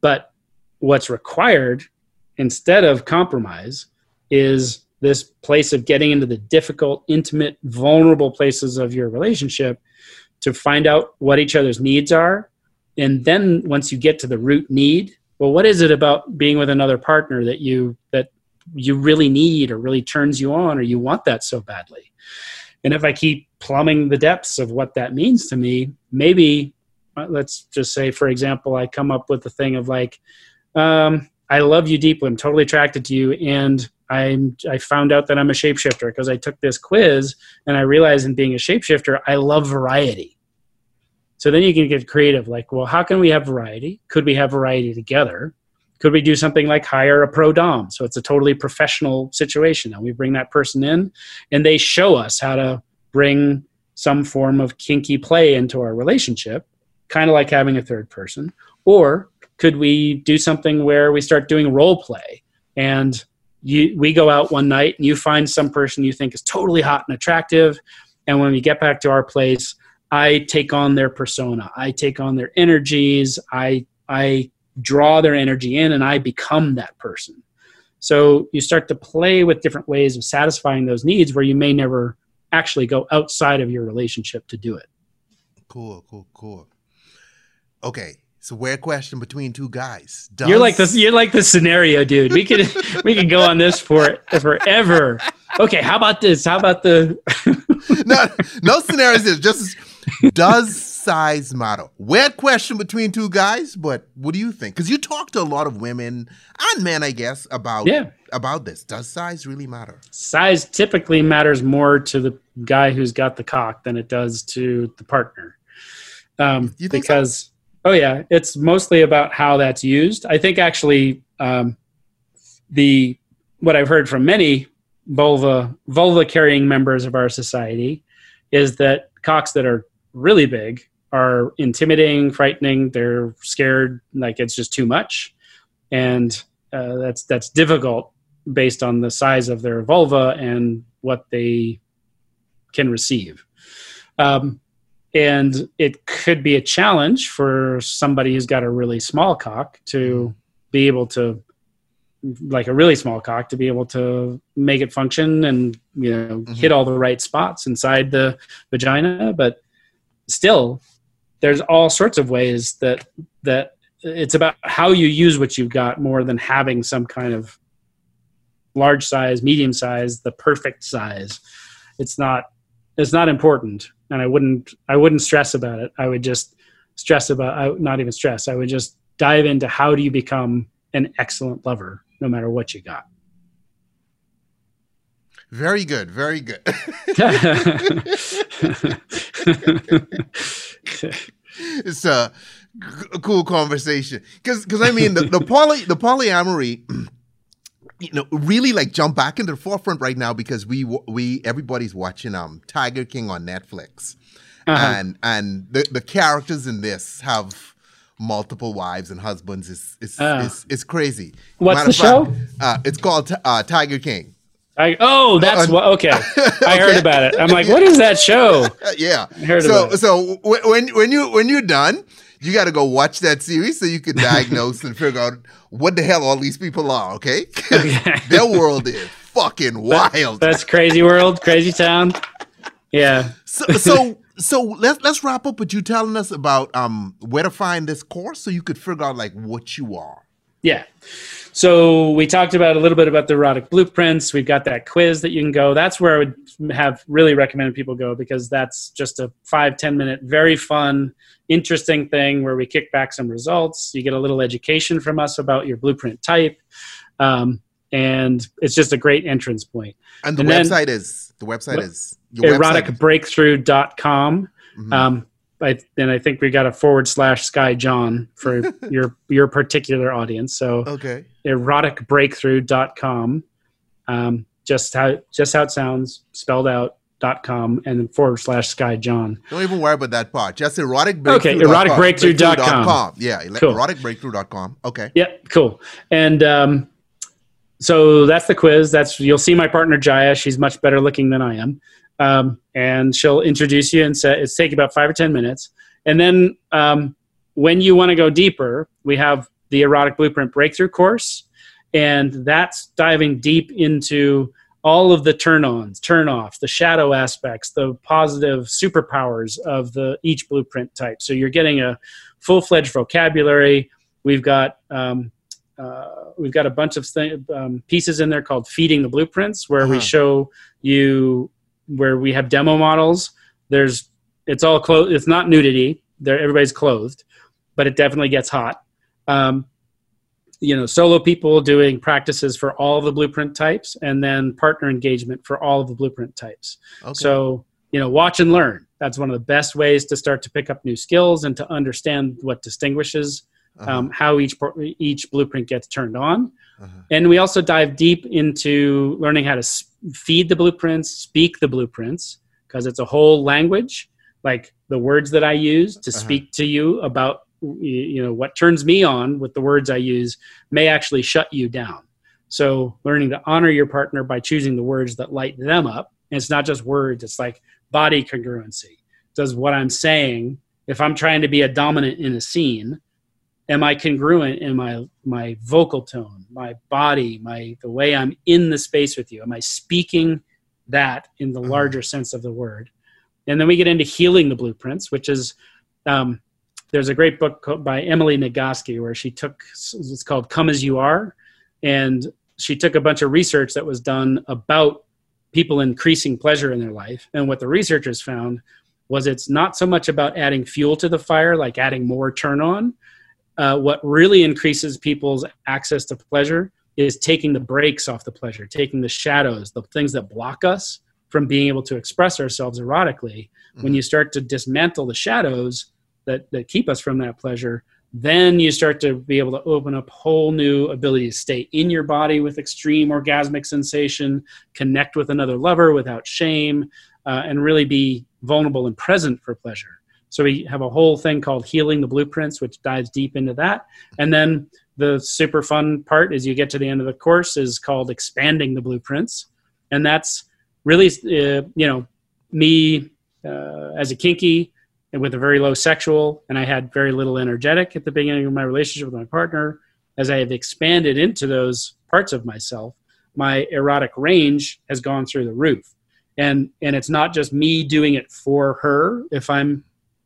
But what's required instead of compromise is this place of getting into the difficult, intimate, vulnerable places of your relationship to find out what each other's needs are. And then once you get to the root need, well, what is it about being with another partner that you that you really need or really turns you on or you want that so badly? And if I keep plumbing the depths of what that means to me, maybe uh, let's just say, for example, I come up with the thing of like, um, I love you deeply. I'm totally attracted to you, and I'm I found out that I'm a shapeshifter because I took this quiz and I realized in being a shapeshifter I love variety. So then you can get creative like, well, how can we have variety? Could we have variety together? Could we do something like hire a pro dom? So it's a totally professional situation and we bring that person in and they show us how to bring some form of kinky play into our relationship, kind of like having a third person. Or could we do something where we start doing role play and you, we go out one night and you find some person you think is totally hot and attractive. And when we get back to our place i take on their persona. I take on their energies. I i draw their energy in and i become that person. So you start to play with different ways of satisfying those needs where you may never actually go outside of your relationship to do it. Cool cool cool. Okay it's a weird question between two guys. Does... You're like this. You're like the scenario, dude. We could we could go on this for forever. Okay, how about this? How about the? no, no scenarios. Just does size matter? Weird question between two guys, but what do you think? Because you talk to a lot of women and men, I guess, about yeah. about this. Does size really matter? Size typically matters more to the guy who's got the cock than it does to the partner. Um, because. So? Oh yeah, it's mostly about how that's used. I think actually um, the what I've heard from many vulva vulva carrying members of our society is that cocks that are really big are intimidating, frightening. They're scared, like it's just too much, and uh, that's that's difficult based on the size of their vulva and what they can receive. Um, and it could be a challenge for somebody who's got a really small cock to be able to like a really small cock to be able to make it function and you know mm-hmm. hit all the right spots inside the vagina. But still there's all sorts of ways that that it's about how you use what you've got more than having some kind of large size medium size the perfect size. It's not it's not important and i wouldn't i wouldn't stress about it i would just stress about I, not even stress i would just dive into how do you become an excellent lover no matter what you got. Very good. Very good. it's a cool conversation because because I mean the, the poly the polyamory you know really like jump back in the forefront right now because we we everybody's watching um Tiger King on Netflix uh-huh. and and the the characters in this have multiple wives and husbands is is uh, is, is, crazy. What's Matter the show? uh, it's called uh, Tiger King. I, oh, that's uh, what. Okay, I heard about it. I'm like, what is that show? yeah, I heard so, about it. So when when you when you're done, you got to go watch that series so you can diagnose and figure out what the hell all these people are. Okay, okay. their world is fucking wild. That's crazy world, crazy town. Yeah. So so so let's let's wrap up with you telling us about um where to find this course so you could figure out like what you are. Yeah. So we talked about a little bit about the erotic blueprints. We've got that quiz that you can go. That's where I would have really recommended people go because that's just a five ten minute, very fun, interesting thing where we kick back some results. You get a little education from us about your blueprint type. Um, and it's just a great entrance point. And the and website then, is the website is eroticbreakthrough.com. Mm-hmm. Um, I, and I think we got a forward slash Skyy John for your your particular audience. So okay, eroticbreakthrough.com. Um, just how just how it sounds, spelled out dot com and then forward slash Skyy John. Don't even worry about that part. Just erotic breakthrough. Okay, eroticbreakthrough.com. com. Yeah, cool. eroticbreakthrough.com. Okay. Yep, cool. And um, so that's the quiz. That's you'll see my partner Jaiya. She's much better looking than I am um, and she'll introduce you and say it's take about five or ten minutes. And then um, when you want to go deeper we have the erotic blueprint breakthrough course. And that's diving deep into all of the turn-ons turn-offs the shadow aspects the positive superpowers of the each blueprint type. So you're getting a full-fledged vocabulary. We've got um, uh, we've got a bunch of th- um, pieces in there called feeding the blueprints where uh-huh. we show you where we have demo models. There's it's all clothed. It's not nudity. There, everybody's clothed, but it definitely gets hot. Um, you know, solo people doing practices for all the blueprint types, and then partner engagement for all of the blueprint types. Okay. So you know, watch and learn. That's one of the best ways to start to pick up new skills and to understand what distinguishes uh-huh. um, how each each blueprint gets turned on. Uh-huh. And we also dive deep into learning how to feed the blueprints, speak the blueprints, because it's a whole language. Like the words that I use to uh-huh. speak to you about, you know, what turns me on with the words I use may actually shut you down. So learning to honor your partner by choosing the words that light them up. And it's not just words, it's like body congruency. Does what I'm saying, if I'm trying to be a dominant in a scene, am I congruent in my my vocal tone, my body, my the way I'm in the space with you? Am I speaking that in the mm-hmm. larger sense of the word? And then we get into healing the blueprints, which is um, there's a great book by Emily Nagoski where she took it's called "Come as You Are," and she took a bunch of research that was done about people increasing pleasure in their life, and what the researchers found was it's not so much about adding fuel to the fire, like adding more turn on, uh, what really increases people's access to pleasure is taking the brakes off the pleasure, taking the shadows, the things that block us from being able to express ourselves erotically. Mm-hmm. When you start to dismantle the shadows that, that keep us from that pleasure, then you start to be able to open up whole new ability to stay in your body with extreme orgasmic sensation, connect with another lover without shame, uh, and really be vulnerable and present for pleasure. So we have a whole thing called Healing the Blueprints, which dives deep into that. And then the super fun part as you get to the end of the course is called Expanding the Blueprints. And that's really, uh, you know, me uh, as a kinky and with a very low sexual, and I had very little energetic at the beginning of my relationship with my partner. As I have expanded into those parts of myself, my erotic range has gone through the roof. And, and it's not just me doing it for her if I'm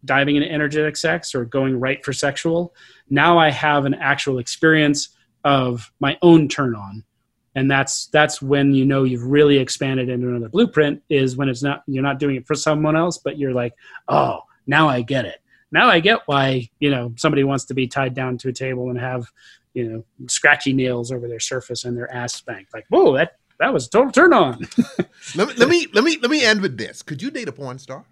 diving into energetic sex or going right for sexual. Now I have an actual experience of my own turn on. And that's that's when you know you've really expanded into another blueprint is when it's not you're not doing it for someone else, but you're like, oh, now I get it. Now I get why, you know, somebody wants to be tied down to a table and have, you know scratchy nails over their surface and their ass spanked. Like, whoa, that that was a total turn on. let, me, let me let me let me end with this. Could you date a porn star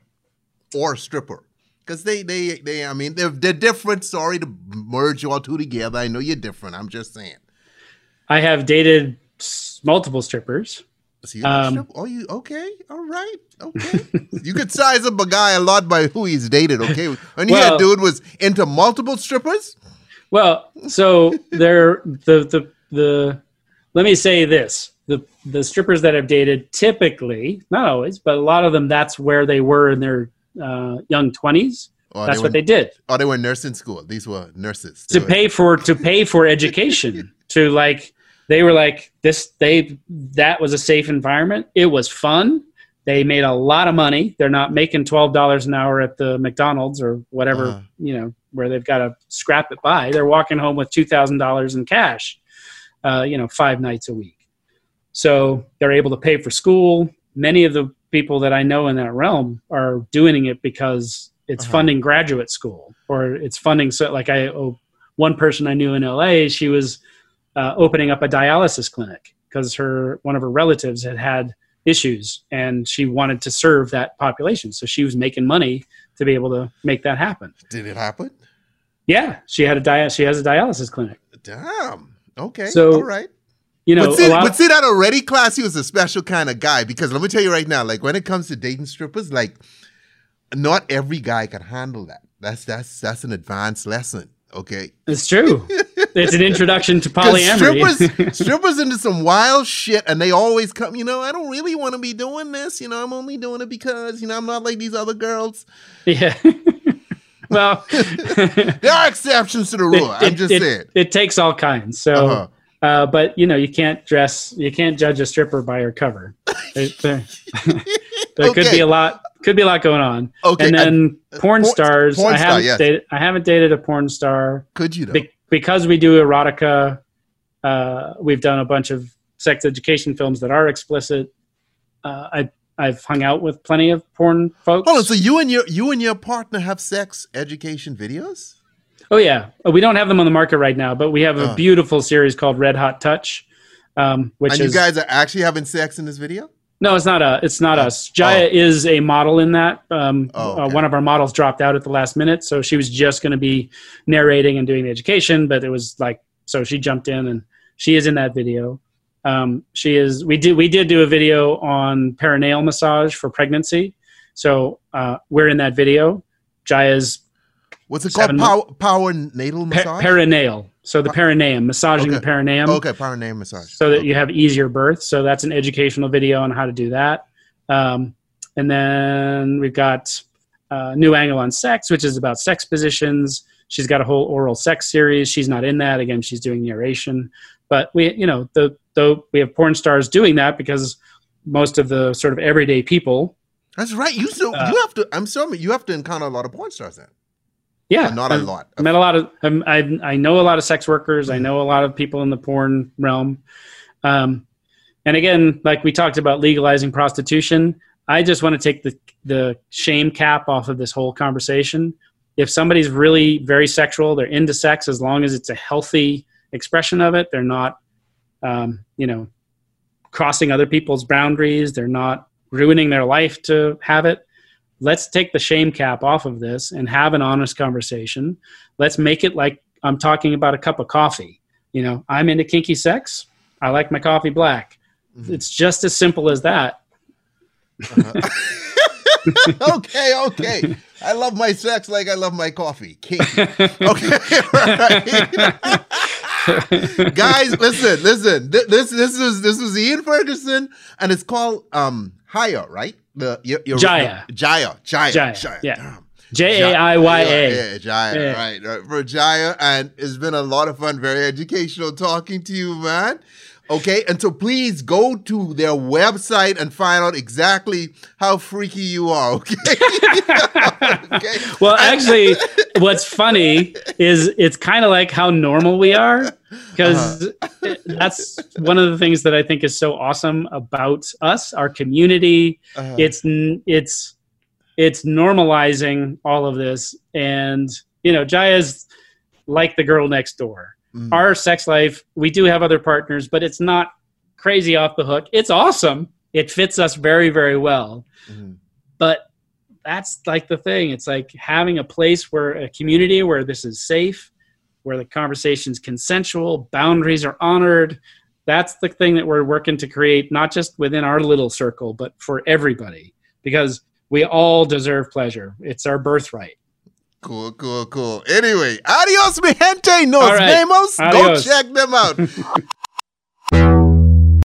or a stripper? Because they they they I mean they're they're different. Sorry to merge you all two together. I know you're different. I'm just saying. I have dated multiple strippers. So um, oh, you okay? All right, okay. you could size up a guy a lot by who he's dated. Okay, and well, yeah, dude was into multiple strippers. Well, so they're the the the. Let me say this: the the strippers that I've dated typically, not always, but a lot of them, that's where they were in their uh, young twenties. Oh, that's they what they did. Oh, they were nursing school. These were nurses to pay for to pay for education. to like, they were like this. They that was a safe environment. It was fun. They made a lot of money. They're not making twelve dollars an hour at the McDonald's or whatever uh-huh. you know where they've got to scrap it by. They're walking home with two thousand dollars in cash. Uh, you know, five nights a week. So they're able to pay for school. Many of the people that I know in that realm are doing it because it's uh-huh. funding graduate school or it's funding. So, like I, oh, one person I knew in LA, she was uh, opening up a dialysis clinic because her one of her relatives had had issues and she wanted to serve that population. So she was making money to be able to make that happen. Did it happen? Yeah, she had a dia- she has a dialysis clinic. Damn. Okay. So all right you know, but see, but see that already, Classy was a special kind of guy because let me tell you right now, like when it comes to dating strippers, like not every guy can handle that. That's that's that's an advanced lesson. Okay, it's true. it's an introduction to polyamory. strippers, strippers into some wild shit, and they always come. You know, I don't really want to be doing this. You know, I'm only doing it because you know I'm not like these other girls. Yeah. well, there are exceptions to the rule. It, I'm just it, saying. It takes all kinds. So. Uh-huh uh, but you know, you can't dress, you can't judge a stripper by her cover. there, there, there okay. could be a lot, could be a lot going on. Okay, and then uh, porn, stars. Porn I haven't yes. dated. I haven't dated a porn star. Could you? Be, because we do erotica. Uh, we've done a bunch of sex education films that are explicit. Uh, I I've hung out with plenty of porn folks. Hold on, so you and your you and your partner have sex education videos? Oh yeah, uh, we don't have them on the market right now, but we have a uh. beautiful series called Red Hot Touch, um, which and is, you guys are actually having sex in this video. No, it's not a. It's not oh. us. Jaiya oh. is a model in that. Um, oh, uh, okay. uh, one of our models dropped out at the last minute, so she was just going to be narrating and doing the education, but it was like so she jumped in and she is in that video. Um, she is. We did. We did do a video on perineal massage for pregnancy, so uh, we're in that video. Jaiya's What's it called? Power, power natal massage? perineal. So the perineum, massaging okay. the perineum. Okay, perineum massage. So that okay. you have easier birth. So that's an educational video on how to do that. Um, and then we've got uh, New Angle on Sex, which is about sex positions. She's got a whole oral sex series. She's not in that. Again, she's doing narration. But we, you know, the though we have porn stars doing that because most of the sort of everyday people. That's right. You so uh, you have to. I'm sorry. You have to encounter a lot of porn stars then. Yeah, not a lot. I met a lot of. I I know a lot of sex workers. I know a lot of people in the porn realm. Um, and again, like we talked about legalizing prostitution, I just want to take the the shame cap off of this whole conversation. If somebody's really very sexual, they're into sex as long as it's a healthy expression of it. They're not, um, you know, crossing other people's boundaries. They're not ruining their life to have it let's take the shame cap off of this and have an honest conversation. Let's make it like I'm talking about a cup of coffee. You know, I'm into kinky sex. I like my coffee black. Mm-hmm. It's just as simple as that. Uh-huh. okay, okay. I love my sex like I love my coffee. Kinky. Okay, Guys, listen, listen. This this was this was Ian Ferguson, and it's called um Higher, right? The your, your Jaiya. The, Jaiya. Jaiya. Jaiya. Jaiya. Yeah. J A I Y A. Yeah, Jaiya, yeah. Right, right. For Jaiya. And it's been a lot of fun, very educational talking to you, man. Okay, and so please go to their website and find out exactly how freaky you are. Okay. okay. Well, actually, what's funny is it's kind of like how normal we are, because uh-huh. that's one of the things that I think is so awesome about us, our community. Uh-huh. It's it's it's normalizing all of this, and you know, Jaiya's like the girl next door mm. our sex life, we do have other partners, but it's not crazy off the hook. It's awesome. It fits us very, very well. Mm. But that's like the thing. It's like having a place where a community where this is safe, where the conversation's consensual, boundaries are honored. That's the thing that we're working to create, not just within our little circle, but for everybody, because we all deserve pleasure. It's our birthright. Cool, cool, cool. Anyway, adios, mi gente. Nos right. vemos. Adios. Go check them out.